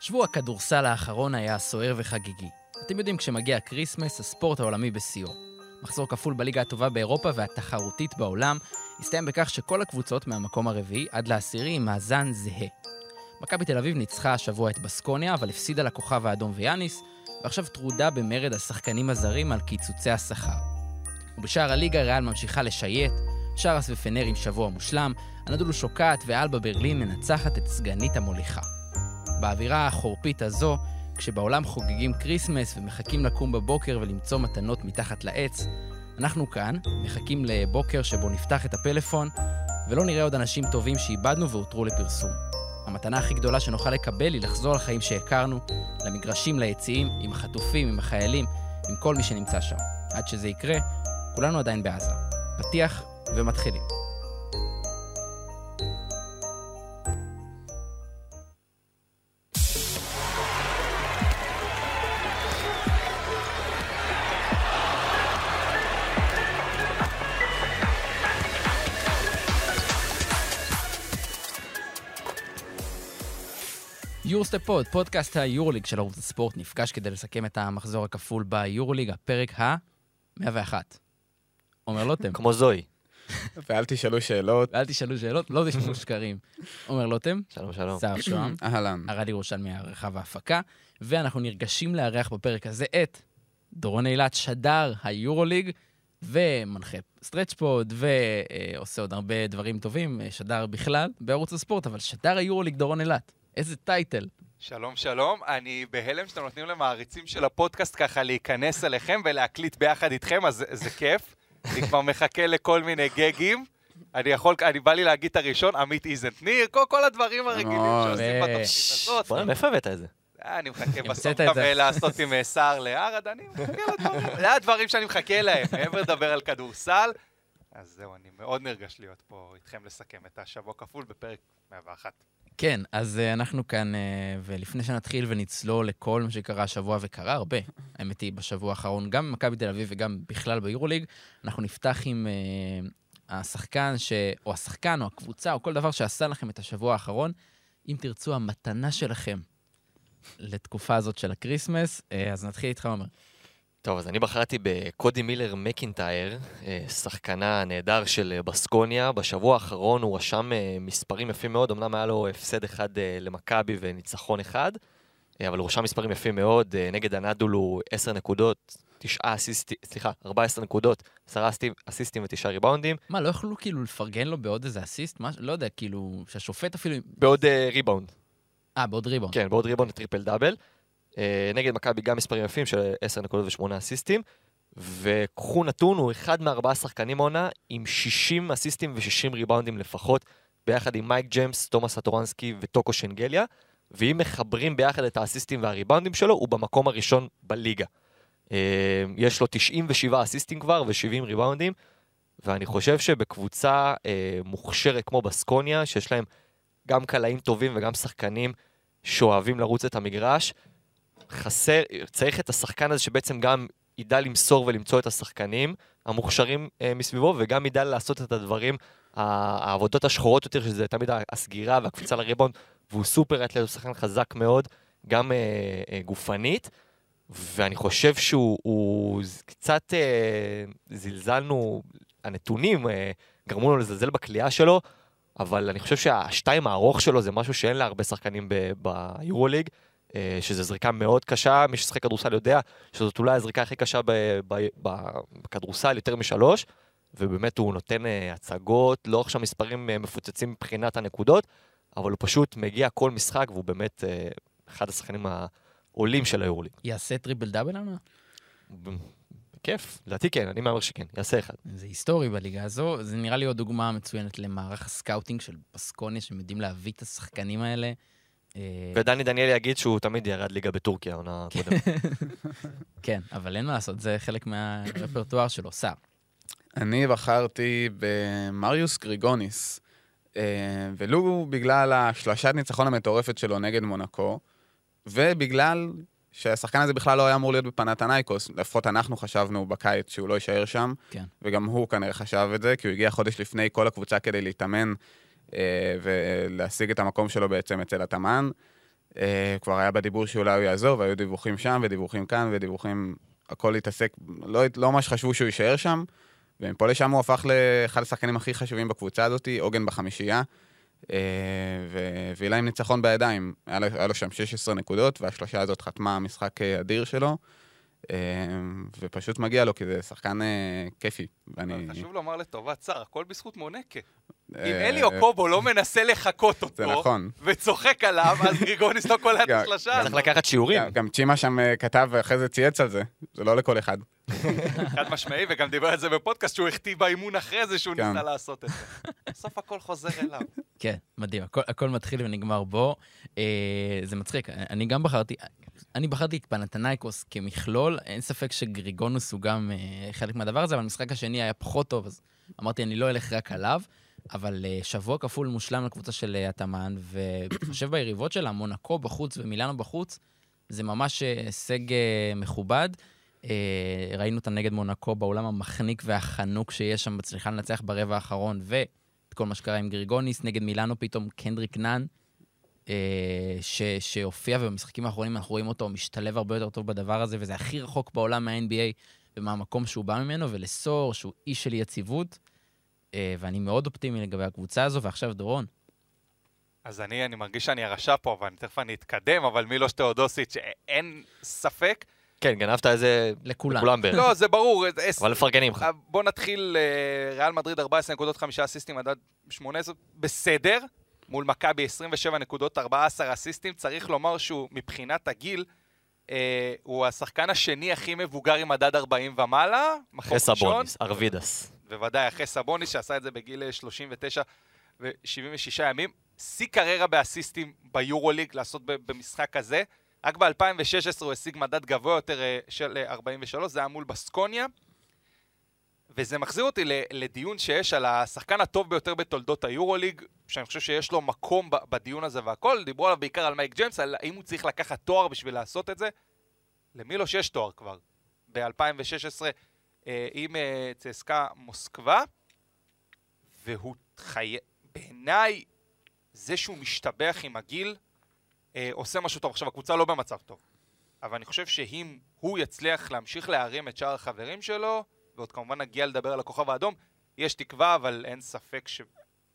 שבוע הכדורסל האחרון היה סוער וחגיגי. אתם יודעים, כשמגיע כריסמס, הספורט העולמי בשיאו. מחזור כפול בליגה הטובה באירופה והתחרותית בעולם, הסתיים בכך שכל הקבוצות מהמקום הרביעי עד לעשירי עם מאזן זהה. מכבי תל אביב ניצחה השבוע את בסקוניה, אבל הפסידה לכוכב האדום ויאניס, ועכשיו טרודה במרד השחקנים הזרים על קיצוצי השכר. ובשאר הליגה ריאל ממשיכה לשייט, ברסה ופנר עם שבוע מושלם, אנדולו שוקעת ואלבה ברלין מנצחת את סגנית המוליכה. באווירה החורפית הזו, כשבעולם חוגגים כריסמס ומחכים לקום בבוקר ולמצוא מתנות מתחת לעץ, אנחנו כאן מחכים לבוקר שבו נפתח את הפלאפון ולא נראה עוד אנשים טובים שאיבדנו והותר לפרסום. המתנה הכי גדולה שנוכל לקבל היא לחזור לחיים שהכרנו, למגרשים, ליציעים, עם החטופים, עם החיילים, עם כל מי שנמצא שם. עד שזה יקרה, כולנו עדיין בעזה. פתיח ומתחילים. יורוסטפ פוד, פודקאסט היורוליג של ערוץ הספורט, נפגש כדי לסכם את המחזור הכפול ביורוליג, הפרק ה-101. עומר לוטם. כמוזוהי. ואל תשאלו שאלות. ואל תשאלו שאלות, לא תשמעו שקרים. עומר לוטם, שלום, שלום. סער שוהם, אהלן. ארד ירושלמי העריכה וההפקה, ואנחנו נרגשים לארח בפרק הזה את דורון אילת, שדר היורוליג, ומנחה סטרץ' פוד, ועושה עוד הרבה דברים טובים, שדר בכלל בערוץ הספורט, אבל שדר היורוליג דורון אילת. איזה טייטל. שלום, שלום. אני בהלם שאתם נותנים למעריצים של הפודקאסט ככה להיכנס אליכם ולהקליט ביחד איתכם, אז זה, זה כיף. אני כבר מחכה לכל מיני גגים. אני יכול, אני בא לי להגיד את הראשון, עמית איזנט ניר, כל, כל הדברים הרגילים. שעושים בתוכנית הזאת. בוא'נה, מאיפה הבאת את זה? אה, אני מחכה בסוף גם. אה, לעשות עם אה, סער לארד, אני מחכה לדברים. זה הדברים שאני מחכה להם, מעבר לדבר על כדורסל. אז זהו, אני מאוד נרגש להיות פה איתכם לסכם את השבוע כפול בפרק 101. כן, אז uh, אנחנו כאן, uh, ולפני שנתחיל ונצלול לכל מה שקרה השבוע, וקרה הרבה, האמת היא, בשבוע האחרון, גם במכבי תל אביב וגם בכלל ביורוליג, אנחנו נפתח עם uh, השחקן, ש... או השחקן, או הקבוצה, או כל דבר שעשה לכם את השבוע האחרון. אם תרצו, המתנה שלכם לתקופה הזאת של הקריסמס, uh, אז נתחיל איתך, עומר. טוב, אז אני בחרתי בקודי מילר מקינטייר, אה, שחקן נהדר של אה, בסקוניה. בשבוע האחרון הוא רשם אה, מספרים יפים מאוד, אמנם היה לו הפסד אחד למכבי וניצחון אחד, אבל הוא רשם מספרים יפים מאוד. נגד אנדולו הוא 10 נקודות, 9 אסיסטים, סליחה, 14 נקודות, 10 אסיסטים- אסיסטים ו-9 ריבאונדים, מה, לא יכלו כאילו לפרגן לו בעוד איזה אסיסט? מה, לא יודע, כאילו, שהשופט אפילו... בעוד אה, ריבאונד. אה, בעוד ריבאונד. כן, בעוד ריבאונד טריפל דאבל. אה, נגד מכבי גם מספרים יפים של 10 נקודות ו-8 אסיסטים. וקחו נתון, הוא אחד מארבעה שחקנים העונה עם 60 אסיסטים ו-60 ריבאונדים לפחות, ביחד עם מייק ג'יימס, תומאס אטורנסקי וטוקו שנגליה. ואם מחברים ביחד את האסיסטים והריבאונדים שלו, הוא במקום הראשון בליגה. אה, יש לו 97 אסיסטים כבר ו-70 ריבאונדים, ואני חושב שבקבוצה אה, מוכשרת כמו בסקוניה, שיש להם גם קלעים טובים וגם שחקנים שאוהבים לרוץ את המגרש, חסר, צריך את השחקן הזה שבעצם גם ידע למסור ולמצוא את השחקנים המוכשרים אה, מסביבו, וגם ידע לעשות את הדברים, העבודות השחורות יותר, שזה תמיד הסגירה והקפיצה לריבון, והוא סופר אתלט, הוא שחקן חזק מאוד, גם אה, אה, גופנית, ואני חושב שהוא הוא, קצת אה, זלזלנו, הנתונים אה, גרמו לו לזלזל בכלייה שלו, אבל אני חושב שהשתיים הארוך שלו זה משהו שאין להרבה שחקנים ב- ביורוליג. אה, שזו זריקה מאוד קשה, מי ששחק כדורסל יודע שזאת אולי הזריקה הכי קשה בכדורסל, יותר משלוש, ובאמת הוא נותן אה, הצגות, לא עכשיו מספרים אה, מפוצצים מבחינת הנקודות, אבל הוא פשוט מגיע כל משחק, והוא באמת אה, אחד השחקנים העולים של היורוליג. יעשה טריפל דאבל עונה? כיף, לדעתי כן, אני מהמר שכן, יעשה אחד. זה היסטורי בליגה הזו, זה נראה לי עוד דוגמה מצוינת למערך הסקאוטינג של בסקוניה, שהם יודעים להביא את השחקנים האלה. אה, ודני דניאלי יגיד שהוא תמיד ירד ליגה בטורקיה, העונה הקודמת. כן, אבל אין מה לעשות, זה חלק מהרפרטואר שלו, סער. אני בחרתי במריוס גריגוניס, אה, ולו בגלל השלשת ניצחון המטורפת שלו נגד מונקו, ובגלל שהשחקן הזה בכלל לא היה אמור להיות בפנתנייקוס, לפחות אנחנו חשבנו בקיץ שהוא לא יישאר שם, כן. וגם הוא כנראה חשב את זה, כי הוא הגיע חודש לפני כל הקבוצה כדי להתאמן ולהשיג את המקום שלו בעצם אצל התאמן. אה, כבר היה בדיבור שאולי הוא יעזוב, והיו דיווחים שם ודיווחים כאן ודיווחים, הכל התעסק, לא, לא ממש חשבו שהוא יישאר שם, ומפה לשם הוא הפך לאחד השחקנים הכי חשובים בקבוצה הזאת, עוגן בחמישייה, אה, והביא להם ניצחון בידיים. היה לו, היה לו שם 16 נקודות, והשלושה הזאת חתמה משחק אה, אדיר שלו. אה, ופשוט מגיע לו, כי זה שחקן אה, כיפי. ואני... חשוב לומר לטובת שר, הכל בזכות מונקה. אם אה, אלי אוקובו לא מנסה לחקות זה אותו, נכון. וצוחק עליו, אז גריגוניס לא קולע את השלושה. צריך לקחת שיעורים. גם- גם צ'ימה שם אה, כתב ואחרי זה צייץ על זה, זה לא לכל אחד. חד משמעי, וגם דיבר על זה בפודקאסט שהוא החטיא באימון אחרי זה שהוא כן. ניסה לעשות את זה. בסוף הכל חוזר אליו. כן, מדהים, הכל, מתחיל ונגמר בו. אה, זה מצחיק, אני גם בחרתי, אני בחרתי את פנתנייקוס כמכלול, אין ספק שגריגונוס הוא גם אה, חלק מהדבר הזה, אבל המשחק השני היה פחות טוב, אז אמרתי, אני לא אלך רק עליו, אבל אה, שבוע כפול מושלם לקבוצה של אה, התאמן, ובהתחשב ביריבות שלה, מונקו בחוץ ומילאנו בחוץ, זה ממש אה, הישג מכובד. ראינו אותה נגד מונקו בעולם המחניק והחנוק שיש שם, מצליחה לנצח ברבע האחרון, ו... את כל מה שקרה עם גריגוניס, נגד מילאנו פתאום קנדריק נאן, ש, שהופיע ובמשחקים האחרונים אנחנו רואים אותו משתלב הרבה יותר טוב בדבר הזה, וזה הכי רחוק בעולם מה-NBA ומהמקום שהוא בא ממנו, ולסור, שהוא איש של יציבות, ואני מאוד אופטימי לגבי הקבוצה הזו, ועכשיו דורון. אז אני, אני מרגיש שאני הרשע פה, אבל תכף אני אתקדם, אבל מילוש תאודוסיץ', אין ספק. כן, גנבת איזה... לכולם. לכולם בערך. לא, זה ברור. עש- אבל מפרגנים לך. אה, בוא נתחיל, אה, ריאל מדריד 14 נקודות, 5 אסיסטים, מדד 18, בסדר. מול מכבי 27 נקודות, 14 אסיסטים. צריך לומר שהוא, מבחינת הגיל, אה, הוא השחקן השני הכי מבוגר עם מדד 40 ומעלה. אחרי. סבוניס, ארווידס. בוודאי, אחרי סבוניס, שעשה את זה בגיל אה, 39 ו-76 ימים. שיא קריירה באסיסטים ביורוליג, לעשות במשחק הזה. רק ב-2016 הוא השיג מדד גבוה יותר אה, של אה, 43, זה היה מול בסקוניה. וזה מחזיר אותי לדיון שיש על השחקן הטוב ביותר בתולדות היורוליג, שאני חושב שיש לו מקום בדיון הזה והכל. דיברו עליו בעיקר על מייק ג'יימס, על האם הוא צריך לקחת תואר בשביל לעשות את זה. למילוש יש תואר כבר. ב-2016 אה, עם אה, צסקה מוסקבה, והוא חי... בעיניי, זה שהוא משתבח עם הגיל, אה, עושה משהו טוב. עכשיו, הקבוצה לא במצב טוב, אבל אני חושב שאם הוא יצליח להמשיך להרים את שאר החברים שלו, ועוד כמובן נגיע לדבר על הכוכב האדום, יש תקווה, אבל אין ספק ש...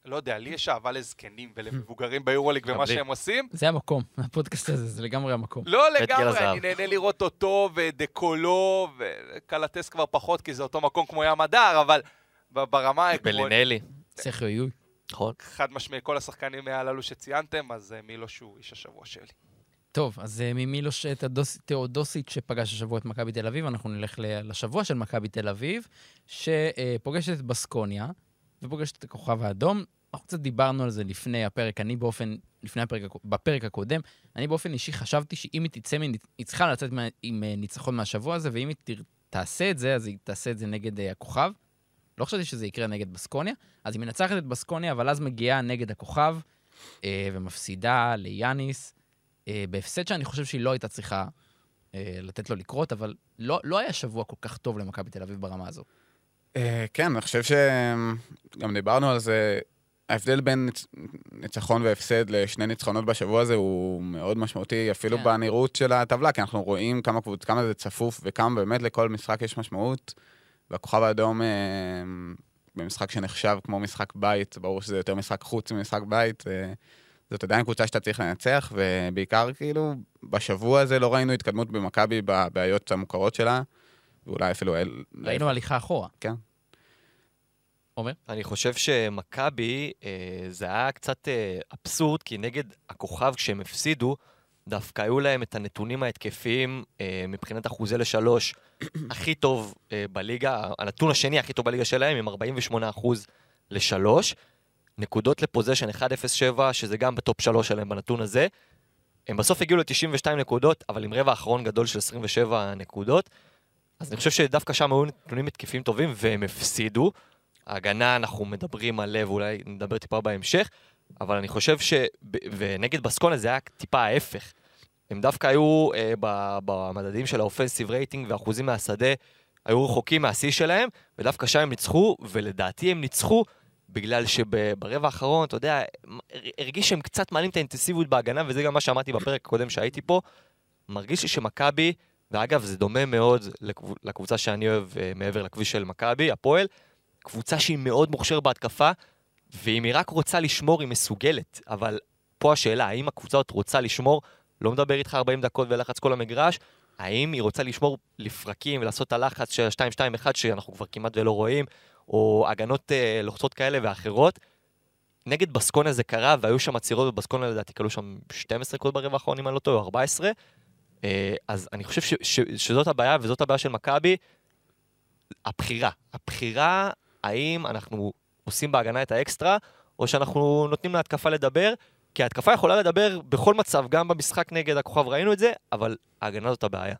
לא יודע, לי יש אהבה לזקנים ולמבוגרים ביורוליג ומה. שהם עושים. זה המקום, הפודקאסט הזה, זה לגמרי המקום. לא לגמרי. אני נהנה לראות אותו ודקולו, וקלטס כבר פחות, כי זה אותו מקום כמו ים הדר, אבל ברמה העקרונית, בלינלי, סכיו יוי. נכון? חד משמעי, כל השחקנים הללו שציינתם, אז אה, מילוש הוא איש השבוע שלי. טוב, אז אה, ממילוש תאודוס- תאודוסיץ' שפגש השבוע את מכבי תל אביב, אנחנו נלך ל- לשבוע של מכבי תל אביב, שפוגשת את בסקוניה ופוגשת את הכוכב האדום. אנחנו קצת דיברנו על זה לפני הפרק, אני באופן, לפני הפרק, בפרק הקודם, אני באופן אישי חשבתי שאם היא תצא, היא צריכה לצאת מה- עם אה, ניצחון מהשבוע הזה, ואם היא תר- תעשה את זה, אז היא תעשה את זה נגד אה, הכוכב. לא חשבתי שזה יקרה נגד בסקוניה, אז היא מנצחת את בסקוניה, אבל אז מגיעה נגד הכוכב, אה, ומפסידה ליאניס. אה, בהפסד שאני חושב שהיא לא הייתה צריכה אה, לתת לו לקרות, אבל לא, לא היה שבוע כל כך טוב למכבי תל אביב ברמה הזו. אה, כן, אני חושב שגם דיברנו על זה. ההבדל בין ניצ... ניצחון והפסד לשני ניצחונות בשבוע הזה הוא מאוד משמעותי, אפילו כן. בנראות של הטבלה, כי אנחנו רואים כמה, קבוצ... כמה זה צפוף וכמה באמת לכל משחק יש משמעות. והכוכב האדום, אה, במשחק שנחשב כמו משחק בית, ברור שזה יותר משחק חוץ ממשחק בית, אה, זאת עדיין קבוצה שאתה צריך לנצח, ובעיקר כאילו בשבוע הזה לא ראינו התקדמות במכבי בבעיות המוכרות שלה, ואולי אפילו... אל- ראינו הליכה אחורה. כן. עומר? אני חושב שמכבי, אה, זה היה קצת אה, אבסורד, כי נגד הכוכב, כשהם הפסידו, דווקא היו להם את הנתונים ההתקפיים אה, מבחינת אחוזי לשלוש הכי טוב אה, בליגה, הנתון השני הכי טוב בליגה שלהם, עם 48 אחוז לשלוש. נקודות לפוזיישן 1.07, שזה גם בטופ שלוש שלהם בנתון הזה. הם בסוף הגיעו ל-92 נקודות, אבל עם רבע אחרון גדול של 27 נקודות. אז אני חושב שדווקא שם היו נתונים התקפיים טובים, והם הפסידו. ההגנה, אנחנו מדברים עליה, ואולי נדבר טיפה בהמשך, אבל אני חושב ש... ונגד בסקונה זה היה טיפה ההפך. הם דווקא היו אה, במדדים של האופנסיב רייטינג ואחוזים מהשדה, היו רחוקים מהשיא שלהם, ודווקא שם הם ניצחו, ולדעתי הם ניצחו בגלל שברבע האחרון, אתה יודע, הרגיש שהם קצת מעלים את האינטנסיביות בהגנה, וזה גם מה שאמרתי בפרק הקודם שהייתי פה. מרגיש לי שמכבי, ואגב, זה דומה מאוד לקב- לקבוצה שאני אוהב אה, מעבר לכביש של מכבי, הפועל, קבוצה שהיא מאוד מוכשרת בהתקפה, ואם היא רק רוצה לשמור, היא מסוגלת. אבל פה השאלה, האם הקבוצה הזאת רוצה לשמור, לא מדבר איתך 40 דקות ולחץ כל המגרש, האם היא רוצה לשמור לפרקים ולעשות את הלחץ של ה-2-2-1 שאנחנו כבר כמעט ולא רואים, או הגנות אה, לוחצות כאלה ואחרות. נגד בסקונה זה קרה, והיו שם עצירות בבסקונה לדעתי כלו שם 12 נקודות ברבע האחרון, אם אני לא טועה, או 14. אה, אז אני חושב ש, ש, שזאת הבעיה, וזאת הבעיה של מכבי. הבחירה. הבחירה, האם אנחנו עושים בהגנה את האקסטרה, או שאנחנו נותנים להתקפה לדבר, כי ההתקפה יכולה לדבר בכל מצב, גם במשחק נגד הכוכב ראינו את זה, אבל ההגנה זאת הבעיה.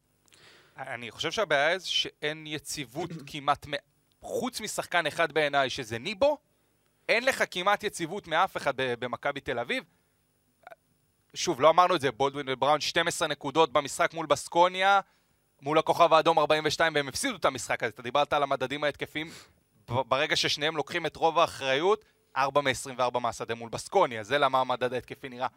אני חושב שהבעיה זה שאין יציבות כמעט, מ- חוץ משחקן אחד בעיניי, שזה ניבו, אין לך כמעט יציבות מאף אחד במכבי תל אביב. שוב, לא אמרנו את זה, בולדווין ובראון 12 נקודות במשחק מול בסקוניה, מול הכוכב האדום 42, והם הפסידו את המשחק הזה. אתה דיברת על המדדים ההתקפיים, ברגע ששניהם לוקחים את רוב האחריות, 4 מ-24 מהשדה מול בסקוניה, זה למה המדד ההתקפי נראה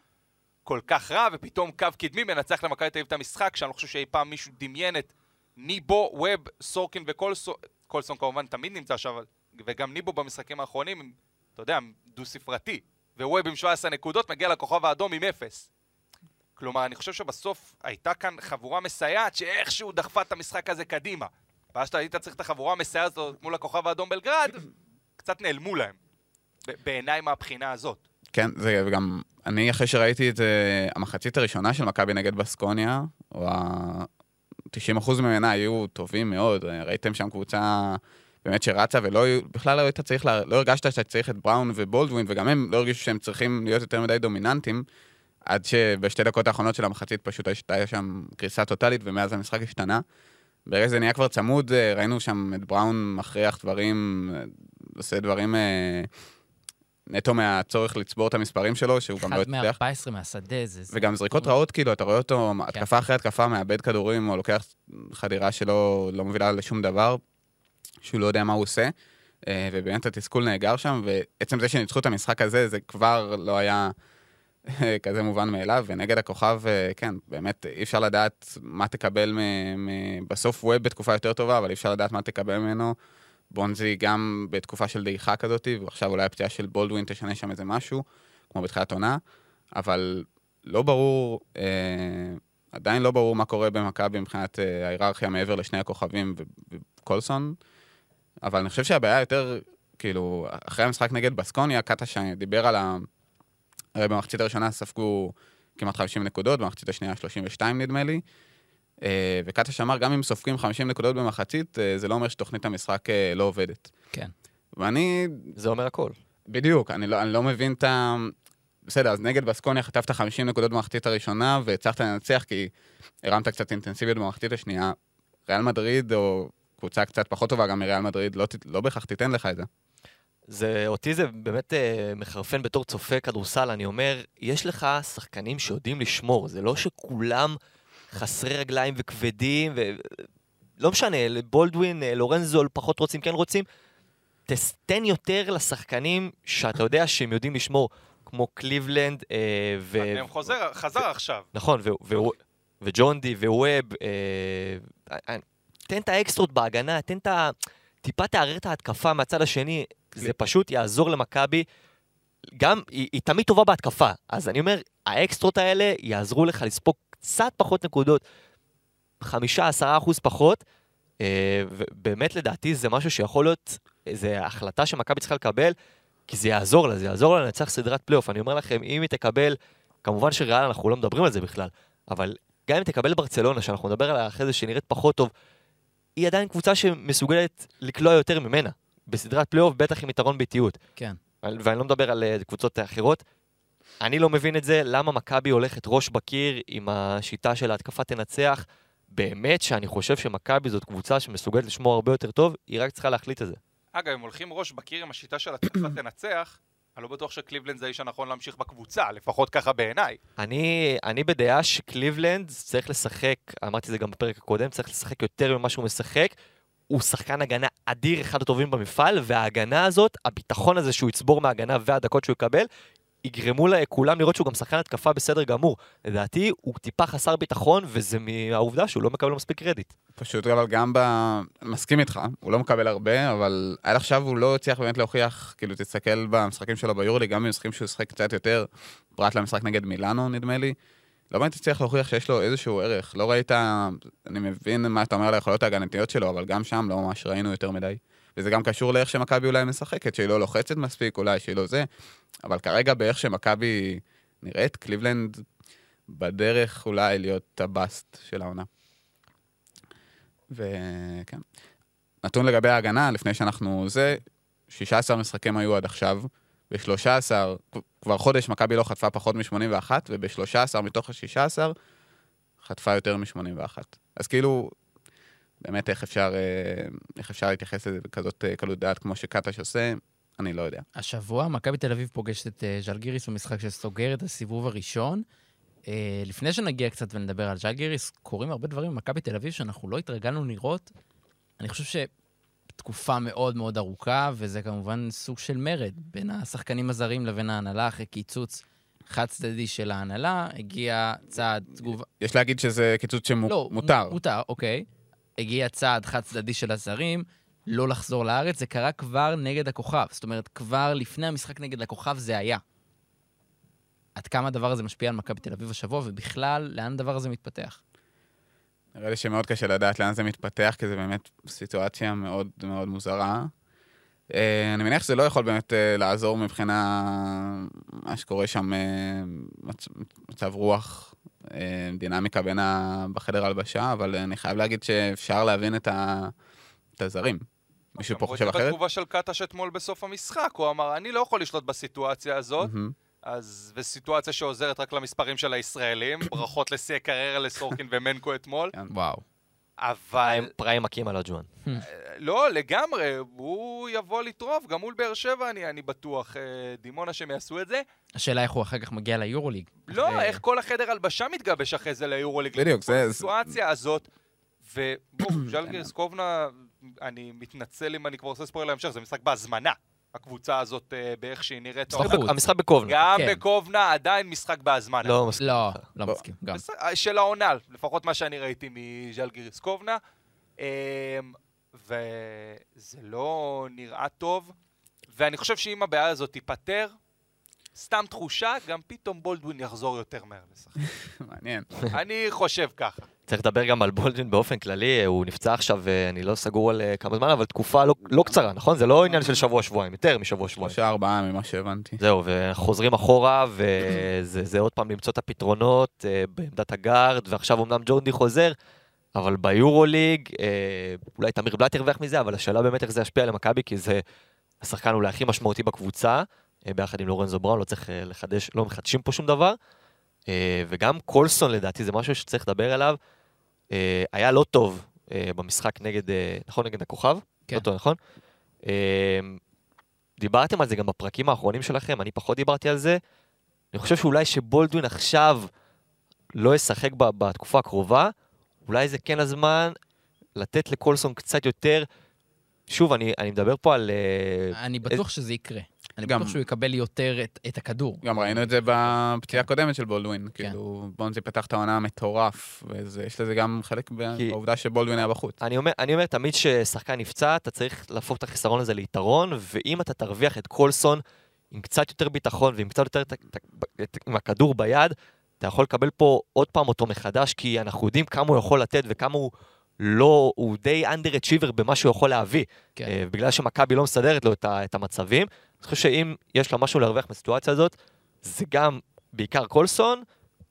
כל כך רע, ופתאום קו קדמי מנצח למכבי תל אביב את המשחק, שאני לא חושב שאי פעם מישהו דמיין את ניבו, ווב, סורקין וקולסון, קולסון כמובן תמיד נמצא שם, וגם ניבו במשחקים האחרונים, אתה יודע, דו-ספרתי. וווב עם 17 נקודות מגיע לכוכב האדום עם 0. כלומר, אני חושב שבסוף הייתה כאן חבורה מסייעת שאיכשהו דחפה את המשחק הזה קדימה. ואז שאתה היית צריך את החבורה המסייעת הזאת מול הכוכב האדום בלגרד, קצת נעלמו להם. בעיניי מהבחינה הזאת. כן, זה גם, אני אחרי שראיתי את אה, המחצית הראשונה של מכבי נגד בסקוניה, או ה-90% ממנה היו טובים מאוד, אה, ראיתם שם קבוצה באמת שרצה, ולא בכלל לא היית צריך, לה- לא הרגשת שאתה צריך את בראון ובולדווין, וגם הם לא הרגישו שהם צריכים להיות יותר מדי דומיננטיים, עד שבשתי דקות האחרונות של המחצית פשוט הייתה שם קריסה טוטאלית, ומאז המשחק השתנה. ברגע שזה נהיה כבר צמוד, אה, ראינו שם את בראון מכריח דברים, אה, עושה דברים... אה, נטו מהצורך לצבור את המספרים שלו, שהוא גם לא אחד הצליח. מ-14 מהשדה, זה... וגם זריקות רעות, כאילו, אתה רואה אותו כן. התקפה אחרי התקפה, מאבד כדורים, או לוקח חדירה שלא לא מובילה לשום דבר, שהוא לא יודע מה הוא עושה, ובאמת התסכול נאגר שם, ועצם זה שניצחו את המשחק הזה, זה כבר לא היה כזה מובן מאליו, ונגד הכוכב, אה, כן, באמת אי אפשר לדעת מה תקבל מ... מ- בסוף ווב בתקופה יותר טובה, אבל אי אפשר לדעת מה תקבל ממנו. בונזי גם בתקופה של דעיכה כזאת, ועכשיו אולי הפציעה של בולדווין תשנה שם איזה משהו, כמו בתחילת עונה, אבל לא ברור, אה, עדיין לא ברור מה קורה במכבי מבחינת אה, ההיררכיה מעבר לשני הכוכבים וקולסון, אבל אני חושב שהבעיה יותר, כאילו, אחרי המשחק נגד בסקוניה, קטש דיבר על ה... הרי במחצית הראשונה ספגו כמעט 50 נקודות, במחצית השנייה 32 נדמה לי. אה, וקטש אמר, גם אם סופגים 50 נקודות במחצית, אה, זה לא אומר שתוכנית המשחק אה, לא עובדת. כן. ואני זה אומר הכל. בדיוק, אני לא, אני לא מבין את ה... בסדר, אז נגד בסקוניה חטפת 50 נקודות במחצית הראשונה והצלחת לנצח כי הרמת קצת אינטנסיביות במחצית השנייה. ריאל מדריד, או קבוצה קצת פחות טובה גם מריאל מדריד, לא, לא בהכרח תיתן לך את זה. זה, אותי זה באמת אה, מחרפן בתור צופה כדורסל, אני אומר, יש לך שחקנים שיודעים לשמור, זה לא שכולם חסרי רגליים וכבדים, ו... לא משנה, בולדווין, אה, לורנזו, פחות רוצים, כן רוצים, תן יותר לשחקנים שאתה יודע שהם יודעים לשמור, כמו קליבלנד, אה, ו... אחד מהם חוזר, חזר עכשיו. נכון, ו- ו- וג'ון די וווב, אה, אה, תן את האקסטרות בהגנה, תן את ה... טיפה תערער את ההתקפה מהצד השני, זה פשוט יעזור למכבי. גם, היא, היא תמיד טובה בהתקפה, אז אני אומר, האקסטרות האלה יעזרו לך לספוג קצת פחות נקודות, חמישה, עשרה אחוז פחות, אה, ובאמת לדעתי זה משהו שיכול להיות, זו החלטה שמכבי צריכה לקבל, כי זה יעזור לה, זה יעזור לה לנצח סדרת פלייאוף. אני אומר לכם, אם היא תקבל, כמובן שריאל אנחנו לא מדברים על זה בכלל, אבל גם אם תקבל ברצלונה, שאנחנו נדבר עליה אחרי זה שנראית פחות טוב, היא עדיין קבוצה שמסוגלת לקלוע יותר ממנה. בסדרת פלייאוף, בטח עם יתרון ביתיות. כן. ואני לא מדבר על אה, קבוצות אחרות. אני לא מבין את זה, למה מכבי הולכת ראש בקיר עם השיטה של ההתקפה תנצח. באמת שאני חושב שמכבי זאת קבוצה שמסוגלת לשמור הרבה יותר טוב, היא רק צריכה להחליט את זה. אגב, אם הולכים ראש בקיר עם השיטה של התקפה תנצח, אני לא בטוח שקליבלנד זה האיש הנכון להמשיך בקבוצה, לפחות ככה בעיניי. אני, אני בדעה שקליבלנד צריך לשחק, אמרתי את זה גם בפרק הקודם, צריך לשחק יותר ממה שהוא משחק. הוא שחקן הגנה אדיר, אחד הטובים במפעל, וההגנה הזאת, הביטחון הזה שהוא יצבור מההגנה והדקות שהוא יקבל, יגרמו לכולם לראות שהוא גם שחקן התקפה בסדר גמור. לדעתי, הוא טיפה חסר ביטחון, וזה מהעובדה שהוא לא מקבל מספיק קרדיט. פשוט אבל גם ב... מסכים איתך, הוא לא מקבל הרבה, אבל עד עכשיו הוא לא הצליח באמת להוכיח, כאילו תסתכל במשחקים שלו ביורולי, גם במשחקים שהוא שיחק קצת יותר, פרט למשחק נגד מילאנו נדמה לי, לא באמת הצליח להוכיח שיש לו איזשהו ערך. לא ראית, אני מבין מה אתה אומר על היכולות ההגנתיות שלו, אבל גם שם לא ממש ראינו יותר מדי. וזה גם קשור לאיך שמכבי אולי משחקת, שהיא לא לוחצת מספיק, אולי שהיא לא זה, אבל כרגע באיך שמכבי נראית, קליבלנד בדרך אולי להיות הבאסט של העונה. וכן. נתון לגבי ההגנה, לפני שאנחנו זה, 16 משחקים היו עד עכשיו, ב-13, כבר חודש מכבי לא חטפה פחות מ-81, וב-13 מתוך ה-16 חטפה יותר מ-81. אז כאילו, באמת איך אפשר, אה, איך אפשר להתייחס לזה בכזאת אה, קלות דעת כמו שקטש עושה, אני לא יודע. השבוע מכבי תל אביב פוגשת את אה, ז'לגיריס במשחק שסוגר את הסיבוב הראשון. לפני שנגיע קצת ונדבר על ז'לגיריס, קורים הרבה דברים במכבי תל אביב שאנחנו לא התרגלנו לראות. אני חושב שתקופה מאוד מאוד ארוכה, וזה כמובן סוג של מרד בין השחקנים הזרים לבין ההנהלה אחרי קיצוץ חד צדדי של ההנהלה, הגיע צעד תגובה... יש להגיד שזה קיצוץ שמותר. לא, מותר, אוקיי. הגיע צעד חד צדדי של הזרים, לא לחזור לארץ, זה קרה כבר נגד הכוכב. זאת אומרת, כבר לפני המשחק נגד הכוכב זה היה. עד כמה הדבר הזה משפיע על מכבי תל אביב השבוע, ובכלל, לאן הדבר הזה מתפתח? נראה לי שמאוד קשה לדעת לאן זה מתפתח, כי זו באמת סיטואציה מאוד מאוד מוזרה. אה, אני מניח שזה לא יכול באמת אה, לעזור מבחינה מה שקורה שם, אה, מצב רוח דינמיקה בין ה... בחדר הלבשה, אבל אני חייב להגיד שאפשר להבין את, ה... את הזרים. מישהו פה חושב אחרת? בתגובה של קטש אתמול בסוף המשחק, הוא אמר, אני לא יכול לשלוט בסיטואציה הזאת. אז, וסיטואציה שעוזרת רק למספרים של הישראלים, ברכות לשיא הקריירה לסורקין ומנקו אתמול. כן. וואו. אבל... פריים מכים על הג'ואן. אה, לא, לגמרי, הוא יבוא לטרוף, גם מול באר שבע אני, אני בטוח, אה, דימונה שהם יעשו את זה. השאלה איך הוא אחר כך מגיע ליורוליג. לא, אחרי... איך כל החדר הלבשה מתגבש אחרי זה ליורוליג. בדיוק, זה... הסיטואציה הזאת, ובואו, ז'לגירס קובנה, אני מתנצל אם אני כבר עושה ספוילר להמשך, זה משחק בהזמנה. הקבוצה הזאת אה, באיך שהיא נראית. המשחק בקובנה. גם כן. בקובנה, עדיין משחק בהזמן. לא מסכים. לא, לא מסכים, גם. של העונה, לפחות מה שאני ראיתי מז'לגיריס קובנה. אמ, וזה לא נראה טוב. ואני חושב שאם הבעיה הזאת תיפתר, סתם תחושה, גם פתאום בולדווין יחזור יותר מהר לשחק. מעניין. אני חושב ככה. צריך לדבר גם על בולדווין באופן כללי, הוא נפצע עכשיו, אני לא סגור על אה, כמה זמן, אבל תקופה לא, לא קצרה, נכון? זה לא עניין של שבוע-שבועיים, יותר משבוע-שבועיים. שלושה ארבעה ממה שהבנתי. זהו, וחוזרים אחורה, וזה עוד פעם למצוא את הפתרונות אה, בעמדת הגארד, ועכשיו אמנם ג'ורדי חוזר, אבל ביורוליג, אה, אולי תמיר בלאט ירוויח מזה, אבל השאלה באמת איך זה ישפיע על מכבי, כי זה השחקן אולי הכי משמעותי בקבוצה, ביחד עם לורנזו בראון, לא צריך לחדש, לא מחדשים פה שום דבר. וגם קולסון לדעתי זה משהו שצריך לדבר עליו. אה, היה לא טוב אה, במשחק נגד, אה, נכון, נגד הכוכב? כן. לא טוב, נכון? דיברתם על זה גם בפרקים האחרונים שלכם, אני פחות דיברתי על זה. אני חושב שאולי שבולדווין עכשיו לא ישחק בתקופה הקרובה, אולי זה כן הזמן לתת לקולסון קצת יותר. שוב, אני, אני מדבר פה על... אני בטוח את... שזה יקרה. אני גם, בטוח שהוא יקבל יותר את, את הכדור. גם ראינו את זה בפציעה הקודמת של בולדווין. כן. כאילו, בונזי פתח את העונה המטורף, ויש לזה גם חלק כי... בעובדה שבולדווין היה בחוץ. אני אומר, אני אומר תמיד ששחקן נפצע, אתה צריך להפוך את החיסרון הזה ליתרון, ואם אתה תרוויח את קולסון עם קצת יותר ביטחון ועם קצת יותר עם הכדור ביד, אתה יכול לקבל פה עוד פעם אותו מחדש, כי אנחנו יודעים כמה הוא יכול לתת וכמה הוא... לא, הוא די אנדר-אצ'יבר במה שהוא יכול להביא. כן. Uh, בגלל שמכבי לא מסדרת לו את, ה, את המצבים. אני חושב שאם יש לה משהו להרוויח בסיטואציה הזאת, זה גם בעיקר קולסון,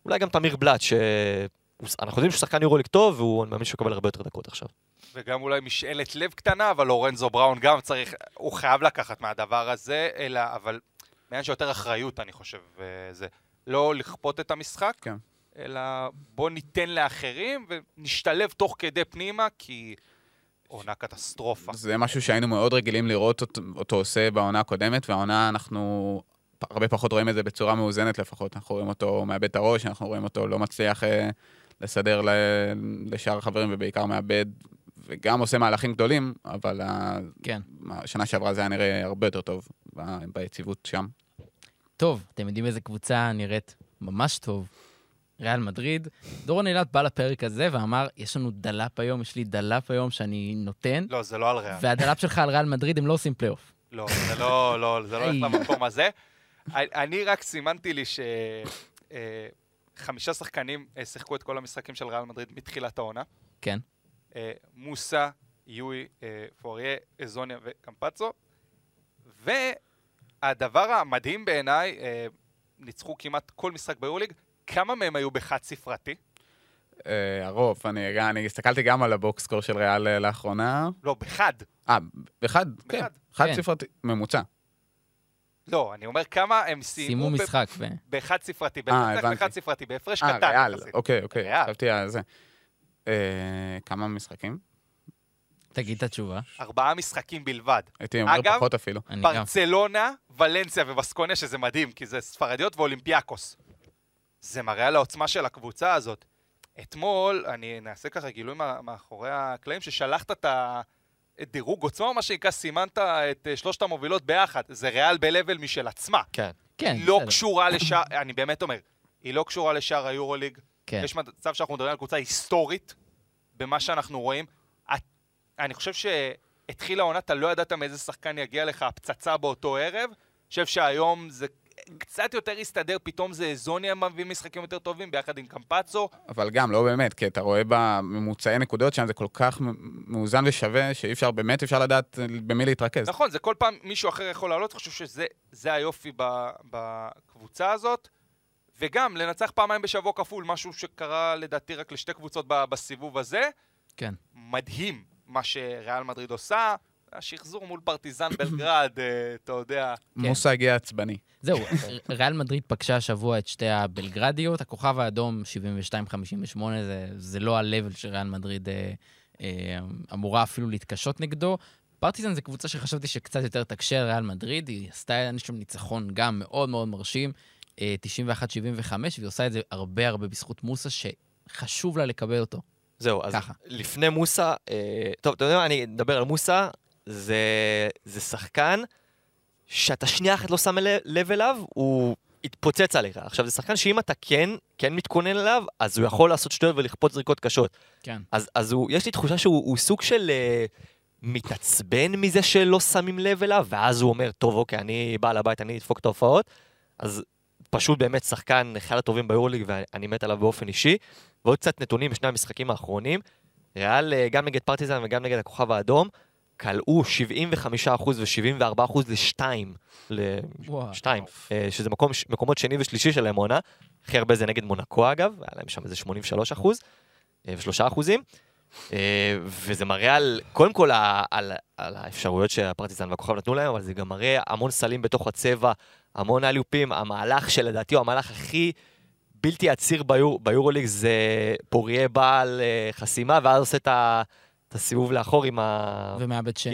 אולי גם תמיר בלאט, שאנחנו יודעים שהוא שחקן יורוליג טוב, והוא, מאמין שהוא יקבל הרבה יותר דקות עכשיו. וגם אולי משאלת לב קטנה, אבל לורנזו בראון גם צריך, הוא חייב לקחת מהדבר הזה, אלא, אבל מעניין שיותר אחריות, אני חושב, זה לא לכפות את המשחק, כן. אלא בוא ניתן לאחרים ונשתלב תוך כדי פנימה, כי עונה קטסטרופה. זה משהו שהיינו מאוד רגילים לראות אותו, אותו עושה בעונה הקודמת, והעונה אנחנו הרבה פחות רואים את זה בצורה מאוזנת לפחות. אנחנו רואים אותו מאבד את הראש, אנחנו רואים אותו לא מצליח אה, לסדר ל, לשאר החברים ובעיקר מאבד, וגם עושה מהלכים גדולים, אבל כן. השנה שעברה זה היה נראה הרבה יותר טוב ב- ביציבות שם. טוב, אתם יודעים איזה קבוצה נראית ממש טוב? ריאל מדריד. דורון אילת בא לפרק הזה ואמר, יש לנו דלאפ היום, יש לי דלאפ היום שאני נותן, לא, זה לא על ריאל. והדלאפ שלך על ריאל מדריד, הם לא עושים פלייאוף. לא, זה לא, לא, זה לא הולך. למקום הזה. אני- רק סימנתי לי ש... אה, חמישה שחקנים אה, שיחקו את כל המשחקים של ריאל מדריד מתחילת העונה. כן. אה, מוסה, יוי, פורייה, אזוניה וקמפצו. והדבר המדהים בעיניי, ניצחו כמעט כל משחק ביורוליג, כמה מהם היו בחד ספרתי? אה, הרוב, אני, אני הסתכלתי גם על הבוקסקור של ריאל אה, לאחרונה. לא, בחד. אה, באחד, כן. חד כן. ספרתי, ממוצע. לא, אני אומר כמה הם סיימו סיימו משחק. בחד ספרתי, אה. בחד ספרתי, בהפרש אה, קטן ריאל, יחסית. אוקיי, אוקיי, ריאל. חשבתי על זה. אה, כמה משחקים? תגיד את התשובה. ארבעה משחקים בלבד. הייתי אומר אגב, פחות אפילו. גם. ברצלונה, ולנסיה ובסקוניה, שזה מדהים, כי זה ספרדיות ואולימפיאקוס. זה מראה על העוצמה של הקבוצה הזאת. אתמול, אני נעשה ככה גילוי מאחורי הקלעים, ששלחת את הדירוג עוצמה, מה שנקרא, סימנת את אה, שלושת המובילות ביחד. זה ריאל ב-level משל עצמה. כן. כן, לא בסדר. קשורה לשאר, אני באמת אומר, היא לא קשורה לשאר היורוליג. כן. יש מצב שאנחנו מדברים על קבוצה היסטורית במה שאנחנו רואים. את, אני חושב שהתחילה העונה, אתה לא ידעת מאיזה שחקן יגיע לך הפצצה באותו ערב. אני חושב שהיום זה קצת יותר הסתדר, פתאום זה זוניה מביא משחקים יותר טובים ביחד עם קמפצו. אבל גם, לא באמת, כי אתה רואה בממוצעי נקודות שם, זה כל כך מאוזן ושווה, שאי אפשר, באמת אפשר לדעת במי להתרכז. נכון, זה כל פעם מישהו אחר יכול לעלות, אני חושב שזה זה היופי בקבוצה הזאת. וגם, לנצח פעמיים בשבוע כפול, משהו שקרה לדעתי רק לשתי קבוצות בסיבוב הזה. כן. מדהים מה שריאל מדריד עושה. השחזור מול פרטיזן בלגרד, אה, אתה יודע. מוסה הגיע עצבני. זהו, ריאל מדריד פגשה השבוע את שתי הבלגרדיות, הכוכב האדום 72-58, זה, זה לא ה-level שריאל מדריד אה, אה, אמורה אפילו להתקשות נגדו. פרטיזן זה קבוצה שחשבתי שקצת יותר תקשה על ריאל מדריד, היא עשתה שם ניצחון גם מאוד מאוד מרשים, אה, 91-75, והיא עושה את זה הרבה הרבה בזכות מוסה, שחשוב לה לקבל אותו. זהו, אז ככה. לפני מוסה, אה, טוב, אתה יודע מה, אני אדבר על מוסה, זה, זה שחקן שאתה שנייה אחת לא שם לב- אליו, הוא יתפוצץ עליך. עכשיו, זה שחקן שאם אתה כן, כן מתכונן אליו, אז הוא יכול לעשות שטויות ולכפות זריקות קשות. כן. אז, אז הוא, יש לי תחושה שהוא הוא סוג של אה, מתעצבן מזה שלא שמים לב אליו, ואז הוא אומר, טוב, אוקיי, אני בעל הבית, אני אדפוק את ההופעות. אז פשוט באמת שחקן אחד הטובים ביורוליג, ואני מת עליו באופן אישי. ועוד קצת נתונים משני המשחקים האחרונים. ריאל, אה, גם נגד פרטיזן וגם נגד הכוכב האדום, כלאו 75% ו-74% ל-2. וואו. ל-2, שזה מקום, מקומות שני ושלישי שלהם עונה. הכי הרבה זה נגד מונקו אגב, היה להם שם איזה 83 אחוז, ו-3 אחוזים. אה, וזה מראה על, קודם כל על, על, על האפשרויות שהפרטיזן והכוכב נתנו להם, אבל זה גם מראה המון סלים בתוך הצבע, המון אליופים, המהלך שלדעתי הוא המהלך הכי בלתי עציר ביור, ביורוליג זה פוריה בא על אה, חסימה, ואז עושה את ה- את הסיבוב לאחור עם ה... ומאבד שם.